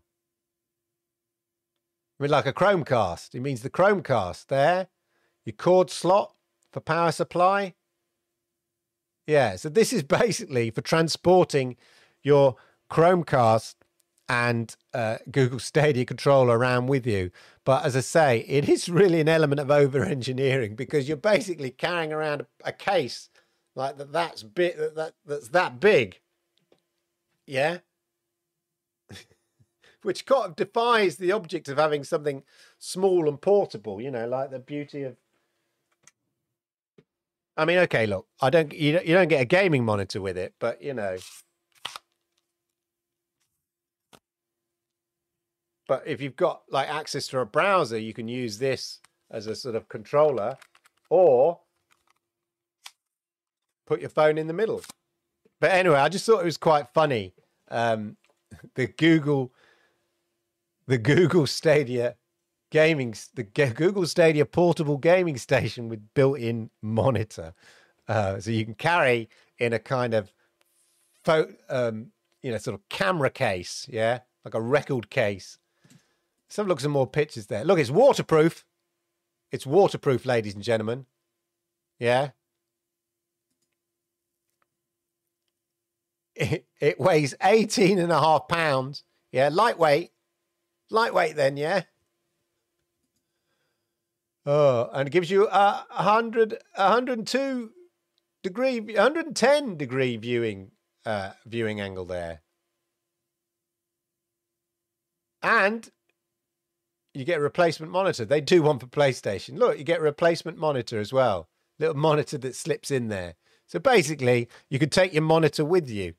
I mean, like a Chromecast. It means the Chromecast there. Your cord slot for power supply. Yeah, so this is basically for transporting your Chromecast and uh, Google Stadia controller around with you. But as I say, it is really an element of over engineering because you're basically carrying around a, case like that that's big that, that that's that big. Yeah. Which kind of defies the object of having something small and portable, you know, like the beauty of I mean, okay, look, I don't you don't, you don't get a gaming monitor with it, but you know, but if you've got like access to a browser, you can use this as a sort of controller, or put your phone in the middle. But anyway, I just thought it was quite funny. Um, the Google, the Google Stadia gaming, the Google Stadia portable gaming station with built-in monitor, uh, so you can carry in a kind of, photo, um, you know, sort of camera case, yeah, like a record case. A look some more pictures there. Look, it's waterproof. It's waterproof, ladies and gentlemen. Yeah. It, it weighs 18 and a half pounds. Yeah, lightweight. Lightweight then, yeah. Oh, and it gives you a 100, 102 degree, 110 degree viewing uh, viewing angle there. And you get a replacement monitor. They do one for PlayStation. Look, you get a replacement monitor as well. Little monitor that slips in there. So basically, you could take your monitor with you.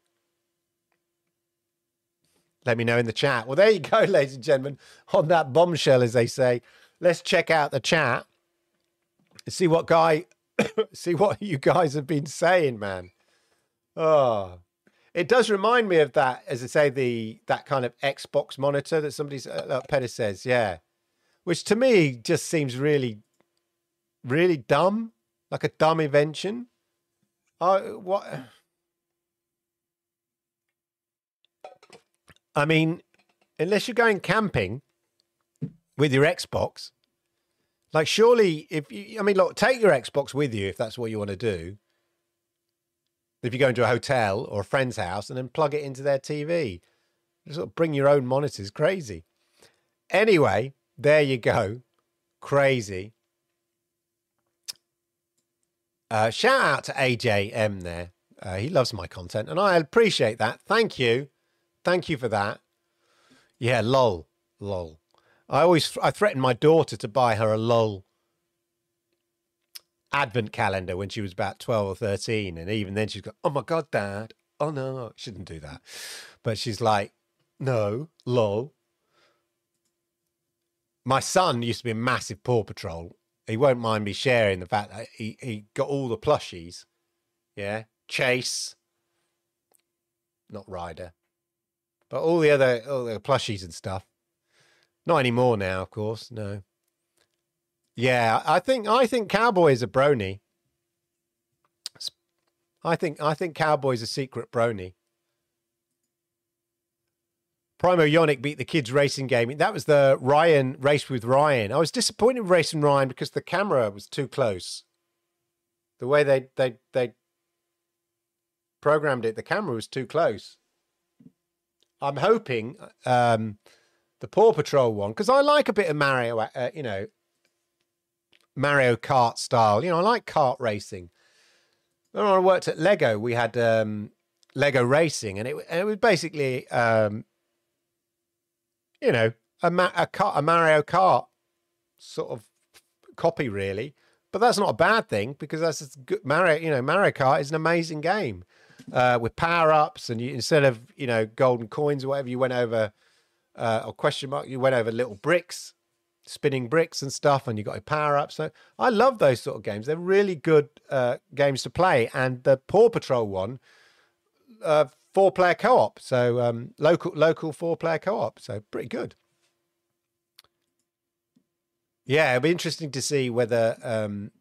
Let me know in the chat. Well, there you go, ladies and gentlemen. On that bombshell, as they say, let's check out the chat. See what guy, see what you guys have been saying, man. Oh, it does remind me of that, as I say, the that kind of Xbox monitor that somebody's uh, Pettis says, yeah, which to me just seems really, really dumb, like a dumb invention. Oh, what? I mean, unless you're going camping with your Xbox, like surely if you, I mean, look, take your Xbox with you if that's what you want to do. If you go into a hotel or a friend's house and then plug it into their TV, just sort of bring your own monitors. Crazy. Anyway, there you go. Crazy. Uh, shout out to AJM there. Uh, he loves my content and I appreciate that. Thank you. Thank you for that. Yeah, lol. Lol. I always I threatened my daughter to buy her a lol advent calendar when she was about 12 or 13 and even then she's got oh my god dad oh no shouldn't do that but she's like no lol my son used to be a massive paw patrol he won't mind me sharing the fact that he, he got all the plushies. Yeah. Chase, not Ryder, but all the other all the plushies and stuff. Not anymore now, of course. No. Yeah, I think I think Cowboy is a brony. I think I think Cowboy's a secret brony. Primo Yonic beat the kids racing game. That was the Ryan race with Ryan. I was disappointed with racing Ryan because the camera was too close. The way they they they programmed it, the camera was too close. I'm hoping um, the Paw Patrol one because I like a bit of Mario, uh, you know, Mario Kart style. You know, I like kart racing. When I worked at Lego, we had um, Lego Racing, and it, and it was basically um, you know, a, Ma- a, a Mario Kart sort of copy, really. But that's not a bad thing because that's a good. Mario, you know, Mario Kart is an amazing game uh, with power ups, and you, instead of you know golden coins or whatever, you went over uh, or question mark, you went over little bricks, spinning bricks and stuff, and you got a power up. So I love those sort of games. They're really good uh, games to play, and the Paw Patrol one. Uh, four player co op. So um, local local four player co op. So pretty good. Yeah, it'll be interesting to see whether um,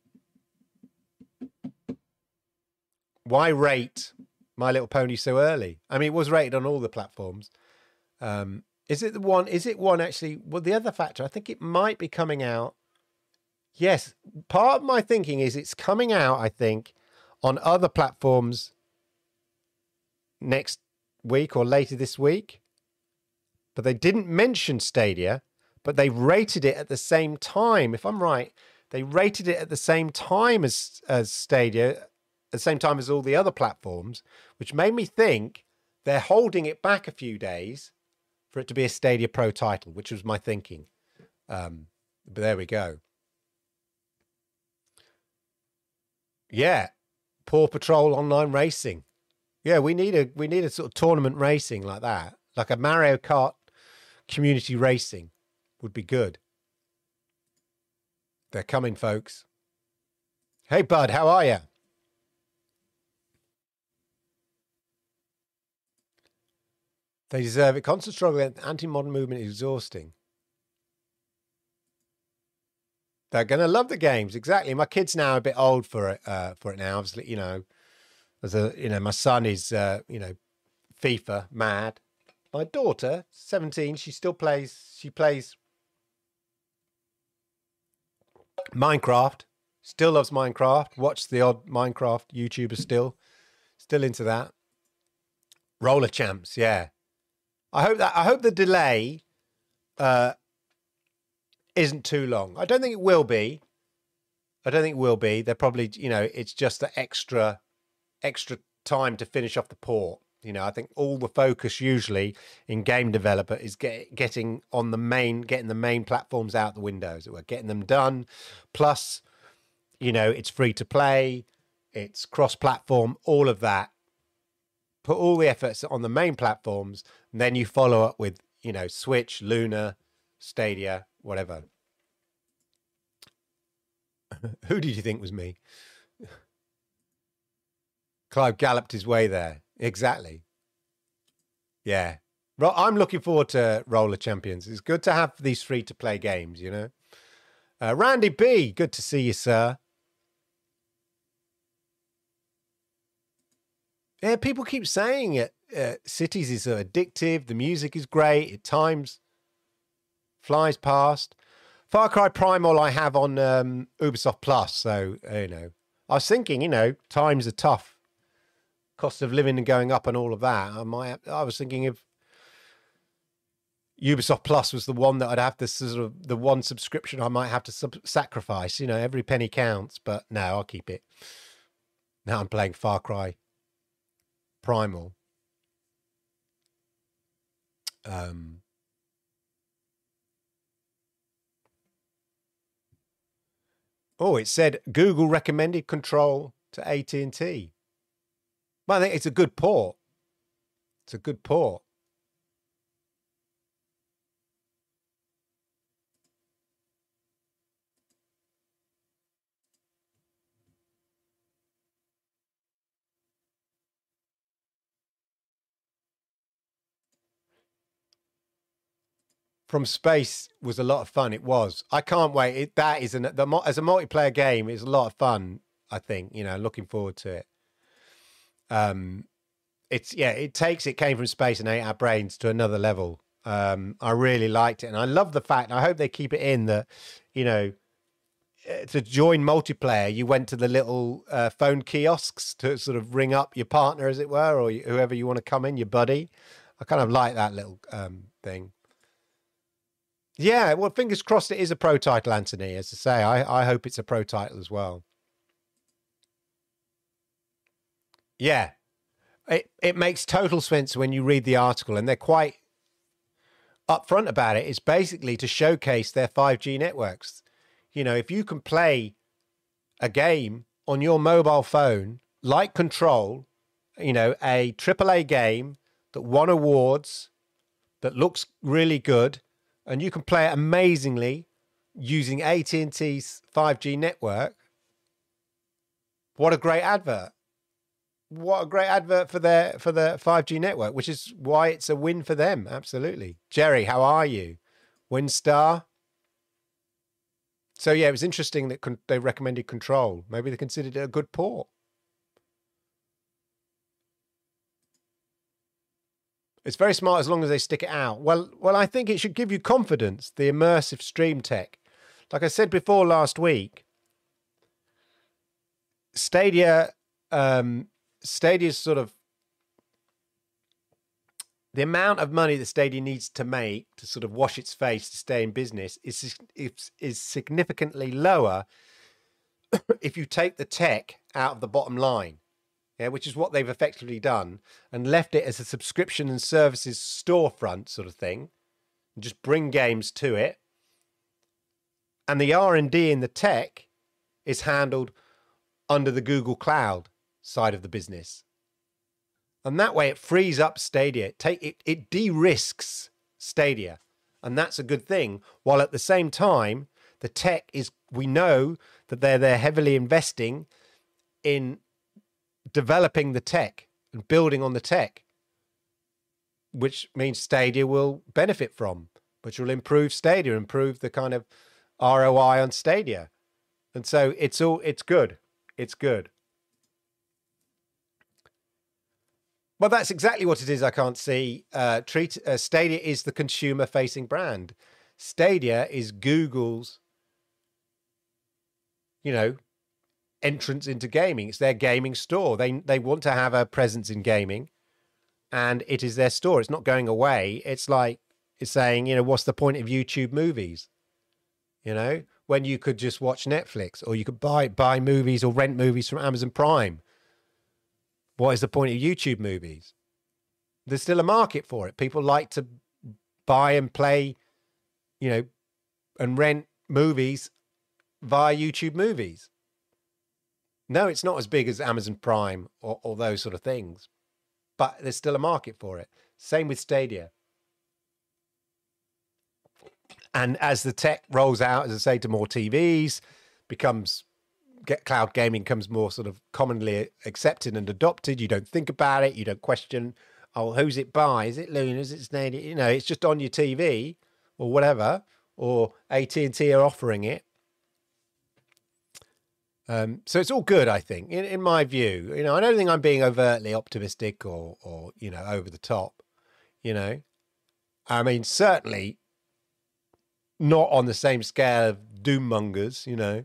why rate My Little Pony so early. I mean, it was rated on all the platforms. Um, is it the one? Is it one actually? Well, the other factor, I think it might be coming out. Yes, part of my thinking is it's coming out. I think on other platforms next week or later this week. But they didn't mention Stadia, but they rated it at the same time. If I'm right, they rated it at the same time as as Stadia, at the same time as all the other platforms, which made me think they're holding it back a few days for it to be a Stadia Pro title, which was my thinking. Um, but there we go. Yeah, Paw Patrol Online Racing. Yeah, we need a we need a sort of tournament racing like that, like a Mario Kart community racing would be good. They're coming, folks. Hey, bud, how are you? They deserve it. Constant struggle against anti-modern movement is exhausting. They're going to love the games. Exactly. My kid's now a bit old for it. Uh, for it now, obviously, you know as a you know my son is uh, you know FIFA mad. My daughter, seventeen, she still plays. She plays Minecraft. Still loves Minecraft. Watch the odd Minecraft YouTuber still, still into that. Roller champs, yeah. I hope that I hope the delay uh, isn't too long. I don't think it will be. I don't think it will be. They're probably, you know, it's just the extra extra time to finish off the port. You know, I think all the focus usually in game developer is get, getting on the main, getting the main platforms out the windows. We're getting them done. Plus, you know, it's free to play, it's cross-platform, all of that. Put all the efforts on the main platforms, then you follow up with, you know, Switch, Luna, Stadia, whatever. Who did you think was me? Clive galloped his way there. Exactly. Yeah. I'm looking forward to Roller Champions. It's good to have these free to play games, you know. Uh, Randy B, good to see you, sir. Yeah, people keep saying it. Uh, Cities is so addictive. The music is great. At times flies past. Far Cry Primal I have on um, Ubisoft Plus, so you know. I was thinking, you know, times are tough cost of living and going up and all of that. I might. I was thinking if Ubisoft Plus was the one that I'd have to sort of the one subscription I might have to sub- sacrifice. You know, every penny counts. But no, I'll keep it. Now I'm playing Far Cry Primal. Um. Oh, it said Google recommended control to AT&T. But I think it's a good port. It's a good port. From space was a lot of fun. It was. I can't wait. It, that is an the as a multiplayer game. It's a lot of fun. I think you know. Looking forward to it. Um, it's yeah. It takes it came from space and ate our brains to another level. Um, I really liked it, and I love the fact. I hope they keep it in that you know uh, to join multiplayer, you went to the little uh, phone kiosks to sort of ring up your partner, as it were, or whoever you want to come in, your buddy. I kind of like that little um, thing. Yeah, well, fingers crossed it is a pro title, Anthony. As I say, I, I hope it's a pro title as well. Yeah, it it makes total sense when you read the article, and they're quite upfront about it. It's basically to showcase their 5G networks. You know, if you can play a game on your mobile phone like Control, you know, a AAA game that won awards, that looks really good, and you can play it amazingly using AT&T's 5G network. What a great advert. What a great advert for their for the 5G network, which is why it's a win for them. Absolutely. Jerry, how are you? Winstar. So yeah, it was interesting that con- they recommended Control. Maybe they considered it a good port. It's very smart as long as they stick it out. Well, well, I think it should give you confidence. The immersive stream tech, like I said before last week, Stadia, um, Stadia's sort of the amount of money that Stadia needs to make to sort of wash its face to stay in business is is, is significantly lower if you take the tech out of the bottom line yeah, which is what they've effectively done, and left it as a subscription and services storefront sort of thing, and just bring games to it. And the R and D in the tech is handled under the Google Cloud side of the business, and that way it frees up Stadia. Take it it de-risks Stadia, and that's a good thing. While at the same time, the tech is we know that they're they're heavily investing in developing the tech and building on the tech, which means Stadia will benefit from, which will improve Stadia, improve the kind of ROI on Stadia. And so it's all it's good. It's good. Well, that's exactly what it is. I can't see. Uh, treat uh, Stadia is the consumer-facing brand. Stadia is Google's, you know, entrance into gaming. It's their gaming store. They they want to have a presence in gaming, and it is their store. It's not going away. It's like it's saying, you know, what's the point of YouTube movies? You know, when you could just watch Netflix or you could buy buy movies or rent movies from Amazon Prime. What is the point of YouTube movies? There's still a market for it. People like to buy and play, you know, and rent movies via YouTube movies. No, it's not as big as Amazon Prime or, or those sort of things, but there's still a market for it. Same with Stadia. And as the tech rolls out, as I say, to more TVs, becomes get cloud gaming becomes more sort of commonly accepted and adopted. You don't think about it. You don't question, oh, who's it by? Is it Luna? Is it Stadia? You know, it's just on your TV or whatever, or AT and T are offering it. Um, so it's all good, I think, in, in my view. You know, I don't think I'm being overtly optimistic or, or you know, over the top. You know, I mean, certainly not on the same scale of doom mongers. You know,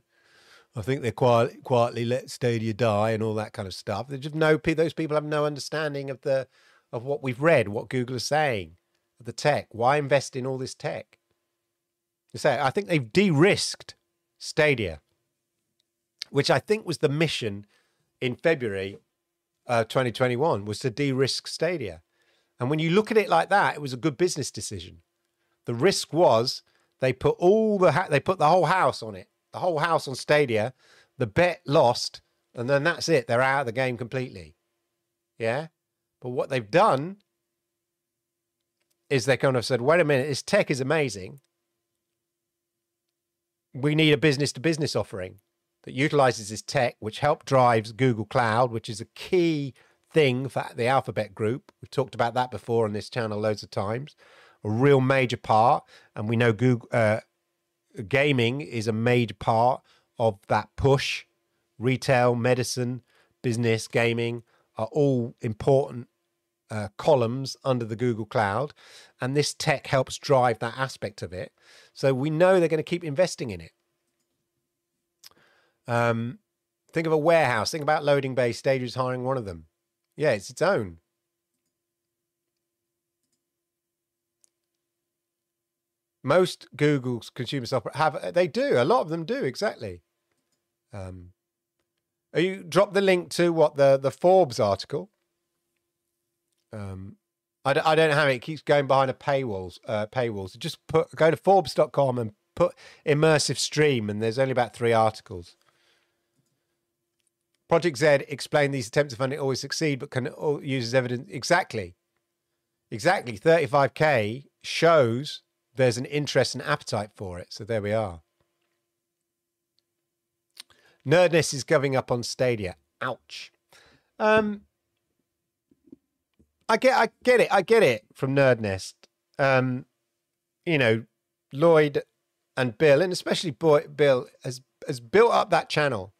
I think they're quiet, quietly let Stadia die and all that kind of stuff. They just no those people have no understanding of the of what we've read, what Google is saying, the tech. Why invest in all this tech? You say, I think they've de-risked Stadia which I think was the mission in February uh, 2021, was to de-risk Stadia. And when you look at it like that, it was a good business decision. The risk was they put all the ha- they put the whole house on it, the whole house on Stadia. The bet lost, and then that's it. They're out of the game completely. Yeah, but what they've done is they kind of said, "Wait a minute, this tech is amazing. We need a business to business offering that utilizes this tech, which help drives Google Cloud, which is a key thing for the Alphabet Group. We've talked about that before on this channel loads of times. a real major part, and we know Google uh, gaming is a major part of that push. Retail, medicine, business, gaming are all important uh, columns under the Google Cloud, and this tech helps drive that aspect of it. So we know they're going to keep investing in it. Um, think of a warehouse. Think about loading bay. Stages hiring one of them. Yeah, it's its own. Most Google's consumer software have they do a lot of them do exactly. Um, you drop the link to what the the Forbes article. Um, I don't, I don't have it. It keeps going behind a paywalls. Uh, paywalls. Just put go to Forbes.com and put immersive stream, and there's only about three articles. Project Z explained these attempts to of funding always succeed, but can use as evidence exactly, exactly. 35k shows there's an interest and appetite for it. So there we are. Nerd Nest is giving up on Stadia. Ouch. Um, I get, I get it, I get it from Nerdnest. Um, you know, Lloyd and Bill, and especially Boy, Bill, has has built up that channel.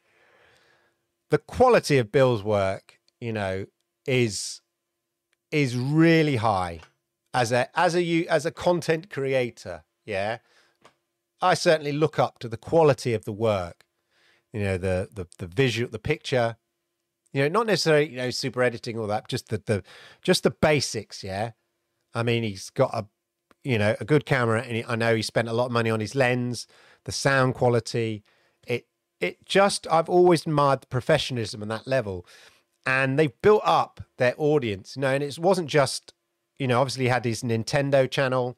The quality of Bill's work, you know, is is really high as a as a you as a content creator. Yeah, I certainly look up to the quality of the work you know the the the visual the picture you know not necessarily you know super editing all that just the the just the basics yeah i mean he's got a you know a good camera and he, i know he spent a lot of money on his lens the sound quality it it just i've always admired the professionalism on that level and they've built up their audience you know and it wasn't just you know obviously had his nintendo channel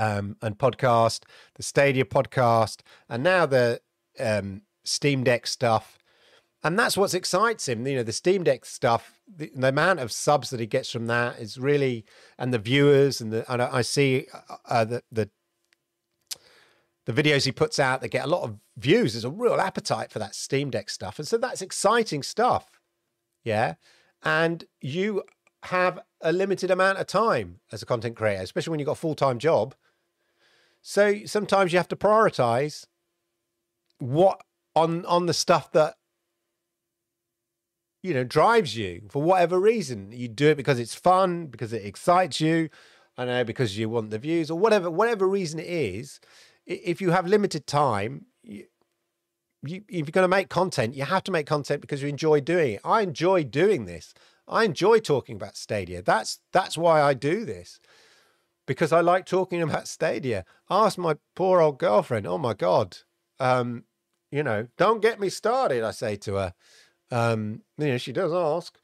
um, and podcast, the Stadia podcast, and now the um, Steam Deck stuff. And that's what excites him. You know, the Steam Deck stuff, the, the, amount of subs that he gets from that is really, and the viewers, and the and I see uh, uh, the the the videos he puts out, they get a lot of views. There's a real appetite for that Steam Deck stuff, and so that's exciting stuff. Yeah, and you have a limited amount of time as a content creator, especially when you've got a full time job. So sometimes you have to prioritize what on on the stuff that you know drives you for whatever reason you do it because it's fun because it excites you i know because you want the views or whatever whatever reason it is if you have limited time you, you, if you're going to make content you have to make content because you enjoy doing it i enjoy doing this i enjoy talking about stadia that's that's why i do this because i like talking about stadia ask my poor old girlfriend oh my god um, you know, don't get me started, I say to her. Um, you know, she does ask.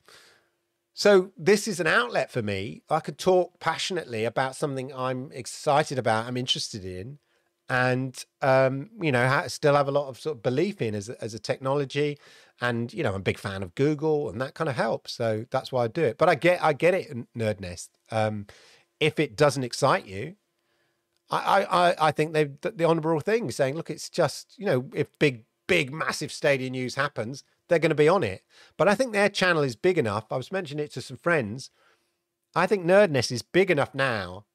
So this is an outlet for me. I could talk passionately about something I'm excited about, I'm interested in, and um, you know, still have a lot of sort of belief in as a, as a technology. And you know, I'm a big fan of Google, and that kind of helps. So that's why I do it. But I get, I get it, Nerd Nest. Um, if it doesn't excite you, I, I, I think they've the honourable thing saying, look, it's just you know, if big, big, massive Stadia news happens, they're going to be on it. But I think their channel is big enough. I was mentioning it to some friends. I think Nerd Nest is big enough now,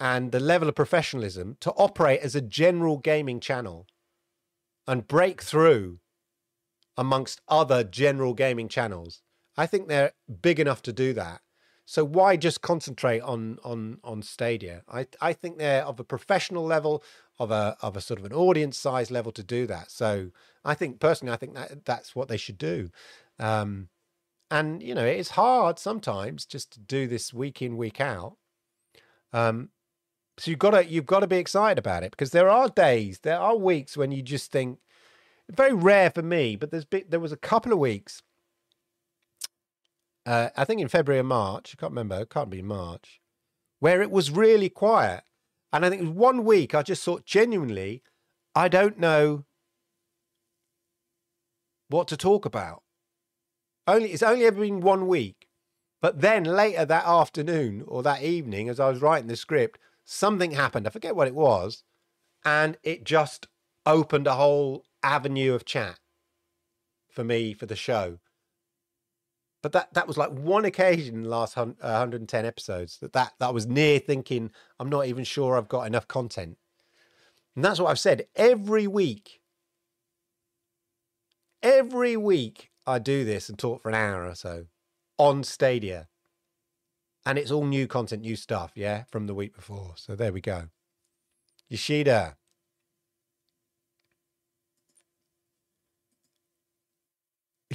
and the level of professionalism to operate as a general gaming channel, and break through amongst other general gaming channels. I think they're big enough to do that. So why just concentrate on on on Stadia? I I think they're of a professional level, of a of a sort of an audience size level to do that. So I think personally, I think that that's what they should do. Um, and you know, it's hard sometimes just to do this week in week out. Um, so you've got to you've got to be excited about it because there are days, there are weeks when you just think. Very rare for me, but there's been, there was a couple of weeks uh, I think in February or March, I can't remember, it can't be March, where it was really quiet. And I think it was one week I just thought genuinely, I don't know what to talk about. Only it's only ever been one week. But then later that afternoon or that evening, as I was writing the script, something happened. I forget what it was. And it just opened a whole avenue of chat for me for the show but that that was like one occasion in the last 110 uh, episodes that that that was near thinking I'm not even sure I've got enough content. And that's what I've said every week. Every week I do this and talk for an hour or so on Stadia. And it's all new content, new stuff, yeah, from the week before. So there we go. Yoshida.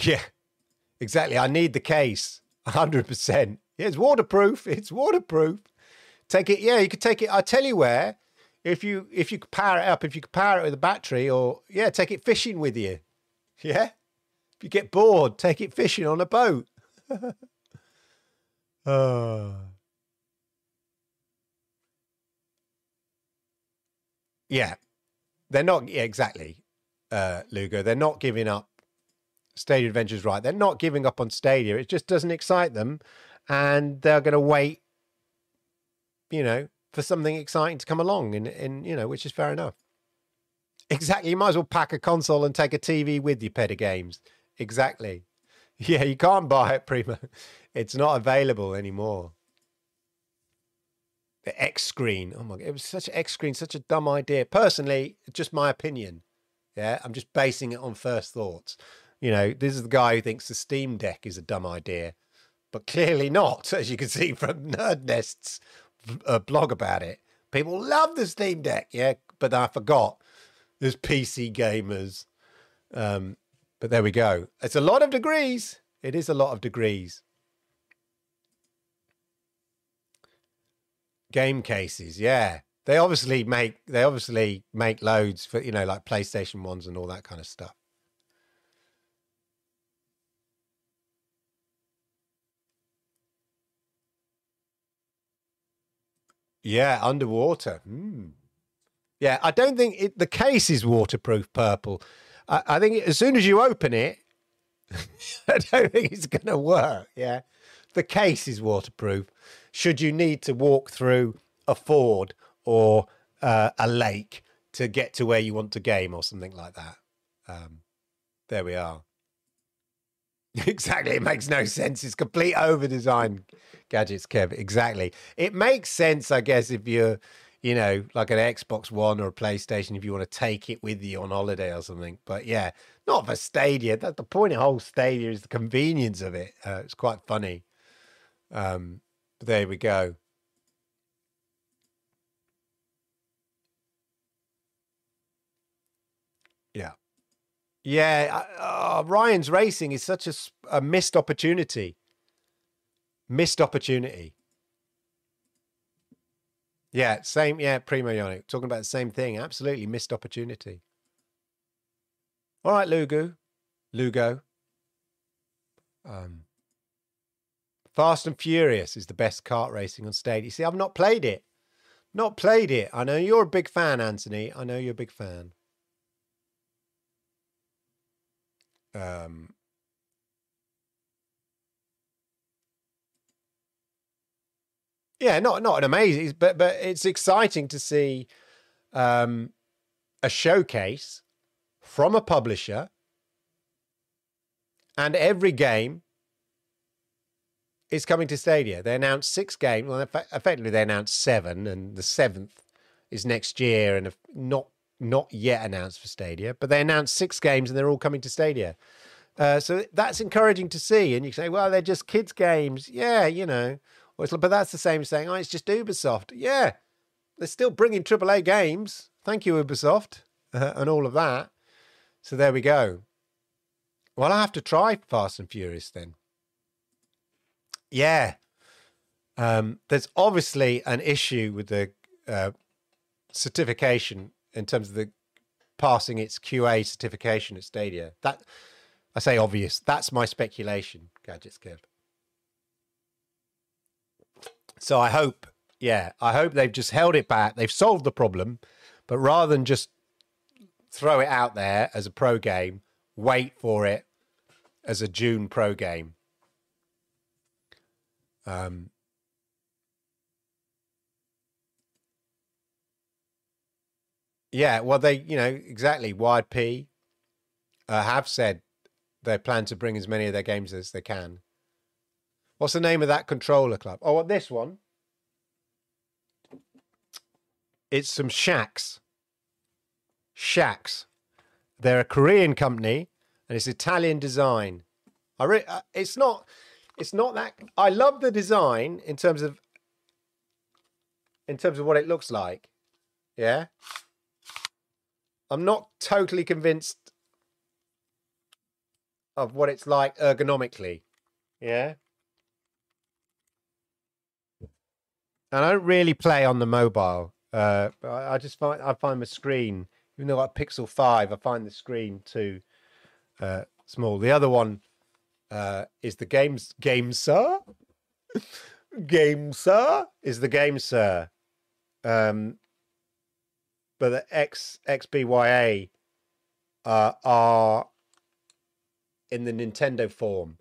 Yeah, exactly. I need the case. 100%. It's waterproof. It's waterproof. Take it. Yeah, you could take it. I tell you where. If you if you could power it up, if you could power it with a battery, or yeah, take it fishing with you. Yeah. If you get bored, take it fishing on a boat. oh. Yeah. They're not yeah, exactly, uh, Lugo. They're not giving up Stadia Adventures right. They're not giving up on Stadia. It just doesn't excite them. And they're gonna wait, you know, for something exciting to come along and, and you know, which is fair enough. Exactly. You might as well pack a console and take a TV with you, Peta Games. Exactly. Yeah, you can't buy it, Primo. It's not available anymore. The X screen. Oh my god, it was such an X screen, such a dumb idea. Personally, just my opinion. Yeah, I'm just basing it on first thoughts. You know, this is the guy who thinks the Steam Deck is a dumb idea, but clearly not, as you can see from Nerd Nest's uh, blog about it. People love the Steam Deck, yeah, but I forgot there's PC gamers. Um, but there we go. It's a lot of degrees. It is a lot of degrees. Game cases, yeah. They obviously make they obviously make loads for you know like PlayStation ones and all that kind of stuff. Yeah, underwater. Mm. Yeah, I don't think it, the case is waterproof purple. I, I think as soon as you open it, I don't think it's going to work. Yeah. The case is waterproof. Should you need to walk through a ford or uh, a lake to get to where you want to game or something like that. Um, there we are. exactly. It makes no sense. It's complete over design gadgets, Kev. Exactly. It makes sense, I guess, if you're you know, like an Xbox One or a PlayStation if you want to take it with you on holiday or something. But yeah, not for Stadia. That the point of whole Stadia is the convenience of it. Uh, it's quite funny. Um, but there we go. Yeah. Yeah, uh, Ryan's racing is such a, a missed opportunity. Missed opportunity. Yeah, same. Yeah, Primo Yannick talking about the same thing. Absolutely missed opportunity. All right, Lugu, Lugo. Um, Fast and Furious is the best kart racing on stage. You see, I've not played it. Not played it. I know you're a big fan, Anthony. I know you're a big fan. Um, yeah, not not an amazing, but but it's exciting to see um, a showcase from a publisher, and every game is coming to Stadia. They announced six games. Well, effectively, they announced seven, and the seventh is next year, and not not yet announced for Stadia. But they announced six games, and they're all coming to Stadia. Uh, so that's encouraging to see. And you say, well, they're just kids' games. Yeah, you know but that's the same as saying, oh, it's just Ubisoft. Yeah, they're still bringing AAA games. Thank you, Ubisoft, uh, and all of that. So there we go. Well, I have to try Fast and Furious then. Yeah. Um, there's obviously an issue with the uh, certification in terms of the passing its QA certification at Stadia. That I say obvious. That's my speculation, Gadgets Kev. So I hope, yeah, I hope they've just held it back. They've solved the problem, but rather than just throw it out there as a pro game, wait for it as a June pro game. Um, yeah, well, they, you know, exactly. Wired P uh, have said they plan to bring as many of their games as they can What's the name of that controller club? Oh, this one? It's some Shaks. Shaks. They're a Korean company and it's Italian design. I re- uh, it's not it's not that I love the design in terms of in terms of what it looks like. Yeah. I'm not totally convinced of what it's like ergonomically. Yeah. And I don't really play on the mobile. Uh, I, just find I find the screen, even though I got Pixel Five, I find the screen too uh, small. The other one uh, is the games GameSir. game sir is the GameSir. Um, but the X XBYA uh, are in the Nintendo form.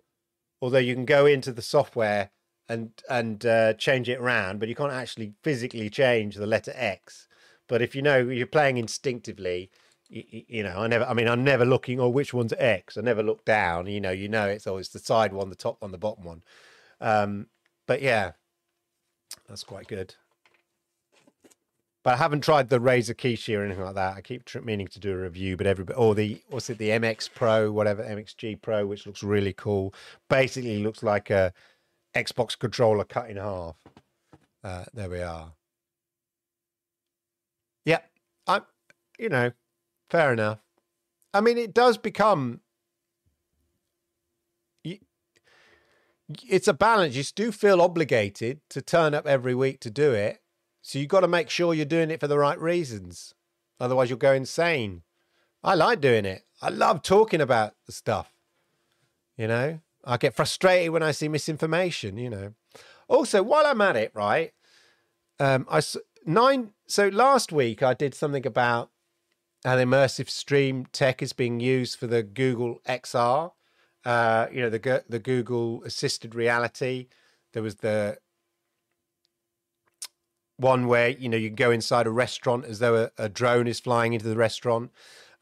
Although you can go into the software and and uh, change it around, but you can't actually physically change the letter X. But if you know you're playing instinctively, you, know, I never. I mean, I'm never looking. Oh, which one's X? I never look down. You know, you know, it's always the side one, the top one, the bottom one. Um, but yeah, that's quite good. But I haven't tried the Razer Kishi or anything like that. I keep meaning to do a review, but everybody, or the what's it, the MX Pro, whatever MXG Pro, which looks really cool. Basically, looks like a Xbox controller cut in half. Uh, there we are. Yeah, I'm. You know, fair enough. I mean, it does become. It's a balance. You do feel obligated to turn up every week to do it so you've got to make sure you're doing it for the right reasons. Otherwise, you'll go insane. I like doing it. I love talking about the stuff. You know, I get frustrated when I see misinformation, you know. Also, while I'm at it, right? Um, I nine. So last week I did something about how immersive stream tech is being used for the Google XR. Uh, you know, the the Google assisted reality. There was the one where you know you go inside a restaurant as though a, a, drone is flying into the restaurant,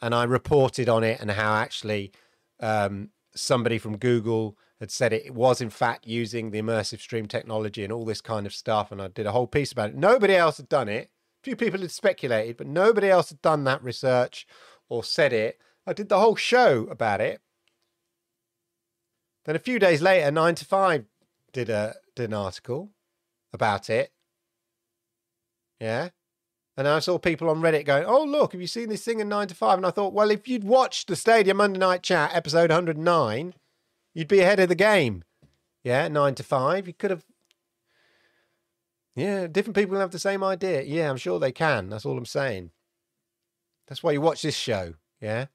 and I reported on it and how actually um, somebody from Google had said it was in fact using the immersive stream technology and all this kind of stuff, and I did a whole piece about it. Nobody else had done it. Few people had speculated, but nobody else had done that research or said it. I did the whole show about it. Then a few days later, Nine to Five did a did an article about it yeah. And I saw people on Reddit going, "Oh, look, have you seen this thing in nine to five? And I thought, well, if you'd watched the Stadia Monday Night Chat episode 109, you'd be ahead of the game. Yeah, nine to five. You could have. Yeah, different people have the same idea. Yeah, I'm sure they can. That's all I'm saying. That's why you watch this show. Yeah.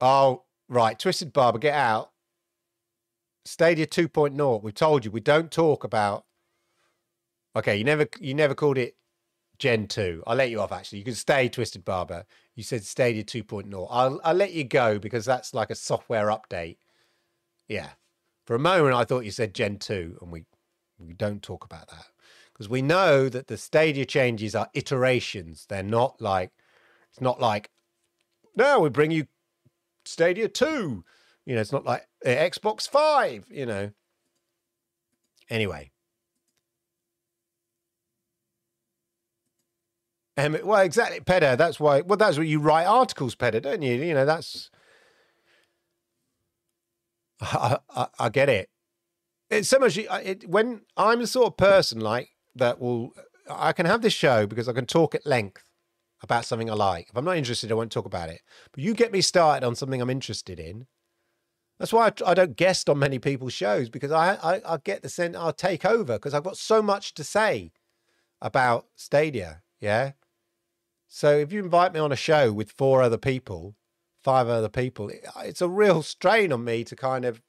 Oh, right. Twisted Barber, get out. Stadia 2.0. We've told you we don't talk about. Okay, you never you never called it Gen 2. I'll let you off actually. You can stay Twisted Barber. You said Stadia 2.0. I'll I'll let you go because that's like a software update. Yeah. For a moment I thought you said Gen 2 and we we don't talk about that. Because we know that the Stadia changes are iterations. They're not like it's not like now we bring you Stadia 2 you know, it's not like uh, Xbox Five. You know. Anyway. Um, well, exactly, Pedder. That's why. Well, that's what you write articles, Pedder, don't you? You know, that's. I, I, I get it. It's so much. It, when I'm the sort of person like that will, I can have this show because I can talk at length about something I like. If I'm not interested, I won't talk about it. But you get me started on something I'm interested in, that's why I, I, don't guest on many people's shows because I, I, I get the sense I'll take over because I've got so much to say about Stadia. Yeah. So if you invite me on a show with four other people, five other people, it's a real strain on me to kind of.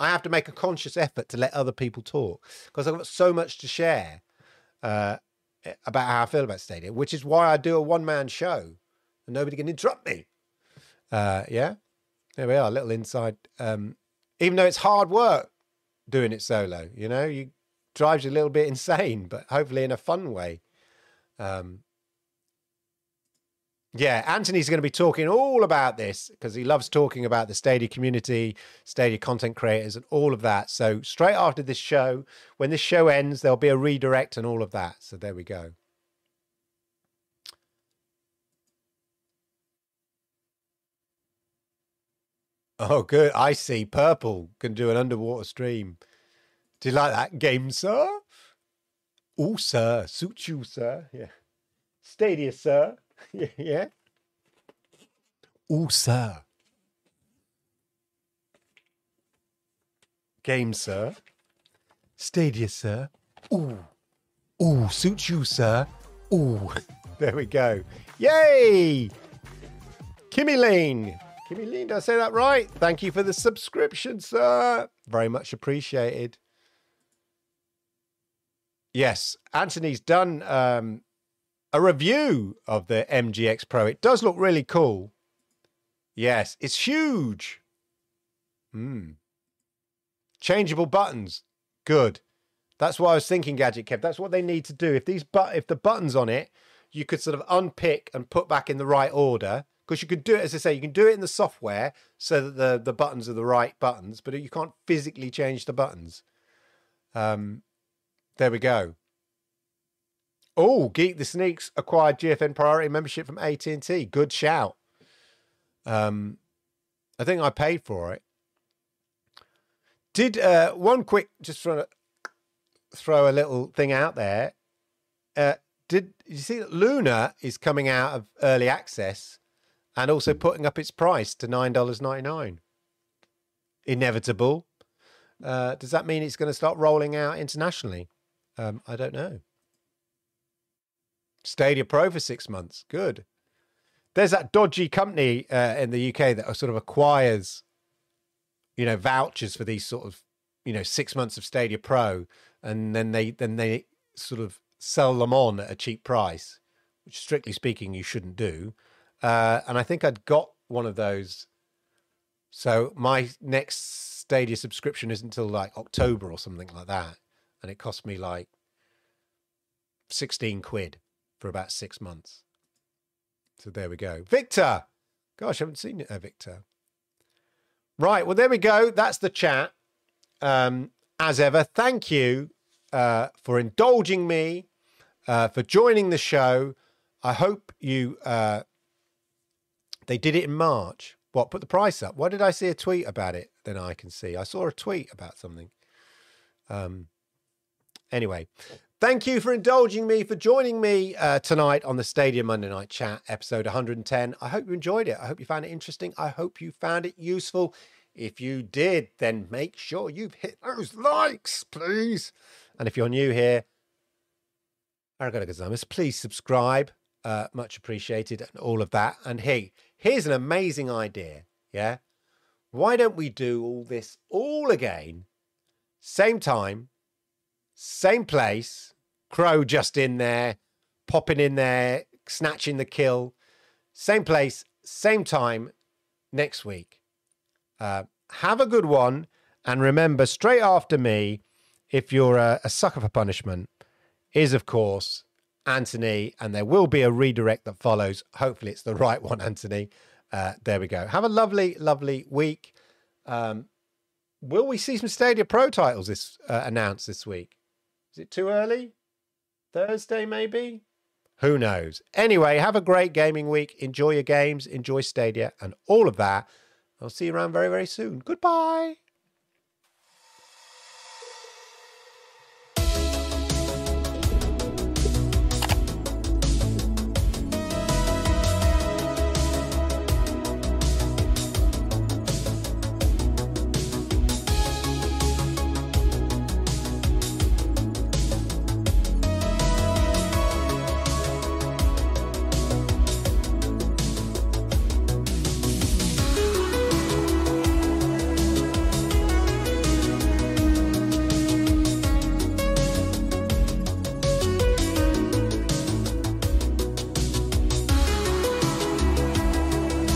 I have to make a conscious effort to let other people talk because I've got so much to share uh, about how I feel about Stadia, which is why I do a one man show and nobody can interrupt me. Uh, yeah. There we are, a little inside. Um, even though it's hard work doing it solo, you know, you drives you a little bit insane, but hopefully in a fun way. Um, Yeah, Anthony's going to be talking all about this because he loves talking about the Stadia community, Stadia content creators, and all of that. So, straight after this show, when this show ends, there'll be a redirect and all of that. So, there we go. Oh, good. I see. Purple can do an underwater stream. Do you like that game, sir? Oh, sir. Suit you, sir. Yeah. Stadia, sir. yeah. yeah. Oh, sir. Game, sir. Stadia, sir. Ooh. Ooh, suits you, sir. Ooh. There we go. Yay! Kimmy Lane. Kimmy Lane, did I say that right? Thank you for the subscription, sir. Very much appreciated. Yes, Anthony's done um, a review of the MGX Pro. It does look really cool. Yes, it's huge. Hmm. Changeable buttons. Good. That's what I was thinking, Gadget Kev. That's what they need to do. If these but if the buttons on it, you could sort of unpick and put back in the right order. Because you could do it, as I say, you can do it in the software so that the, the buttons are the right buttons, but you can't physically change the buttons. Um, there we go. Oh, Geek the Sneaks acquired GFN Priority membership from AT&T. Good shout. Um, I think I paid for it. Did uh, one quick just to throw a little thing out there. Uh, did, did you see that Luna is coming out of early access and also putting up its price to nine dollars ninety nine? Inevitable. Uh, does that mean it's going to start rolling out internationally? Um, I don't know. Stadia Pro for six months. Good. There's that dodgy company uh, in the UK that sort of acquires, you know, vouchers for these sort of, you know, six months of Stadia Pro, and then they then they sort of sell them on at a cheap price, which strictly speaking you shouldn't do. Uh, and I think I'd got one of those. So my next Stadia subscription isn't until like October or something like that and it cost me like 16 quid for about six months. So there we go. Victor! Gosh, I haven't seen it, uh, Victor. Right, well, there we go. That's the chat. Um, as ever, thank you uh, for indulging me, uh, for joining the show. I hope you. Uh, they did it in March. What? Put the price up. Why did I see a tweet about it? Then I can see. I saw a tweet about something. Um, Anyway, thank you for indulging me, for joining me uh, tonight on the Stadia Monday Night Chat, episode 110. I hope you enjoyed it. I hope you found it interesting. I hope you found it useful. If you did, then make sure you've hit those likes, please. And if you're new here, please subscribe. Uh, much appreciated and all of that. And hey, here's an amazing idea. Yeah. Why don't we do all this all again, same time, same place. Crow just in there, popping in there, snatching the kill. Same place, same time next week. Uh, have a good one. And remember, straight after me, if you're a, a sucker for punishment, is of course Anthony. And there will be a redirect that follows. Hopefully, it's the right one, Anthony. Uh, there we go. Have a lovely, lovely week. Um, will we see some Stadia Pro titles this uh, announced this week? Is it too early? Thursday, maybe? Who knows? Anyway, have a great gaming week. Enjoy your games, enjoy Stadia, and all of that. I'll see you around very, very soon. Goodbye.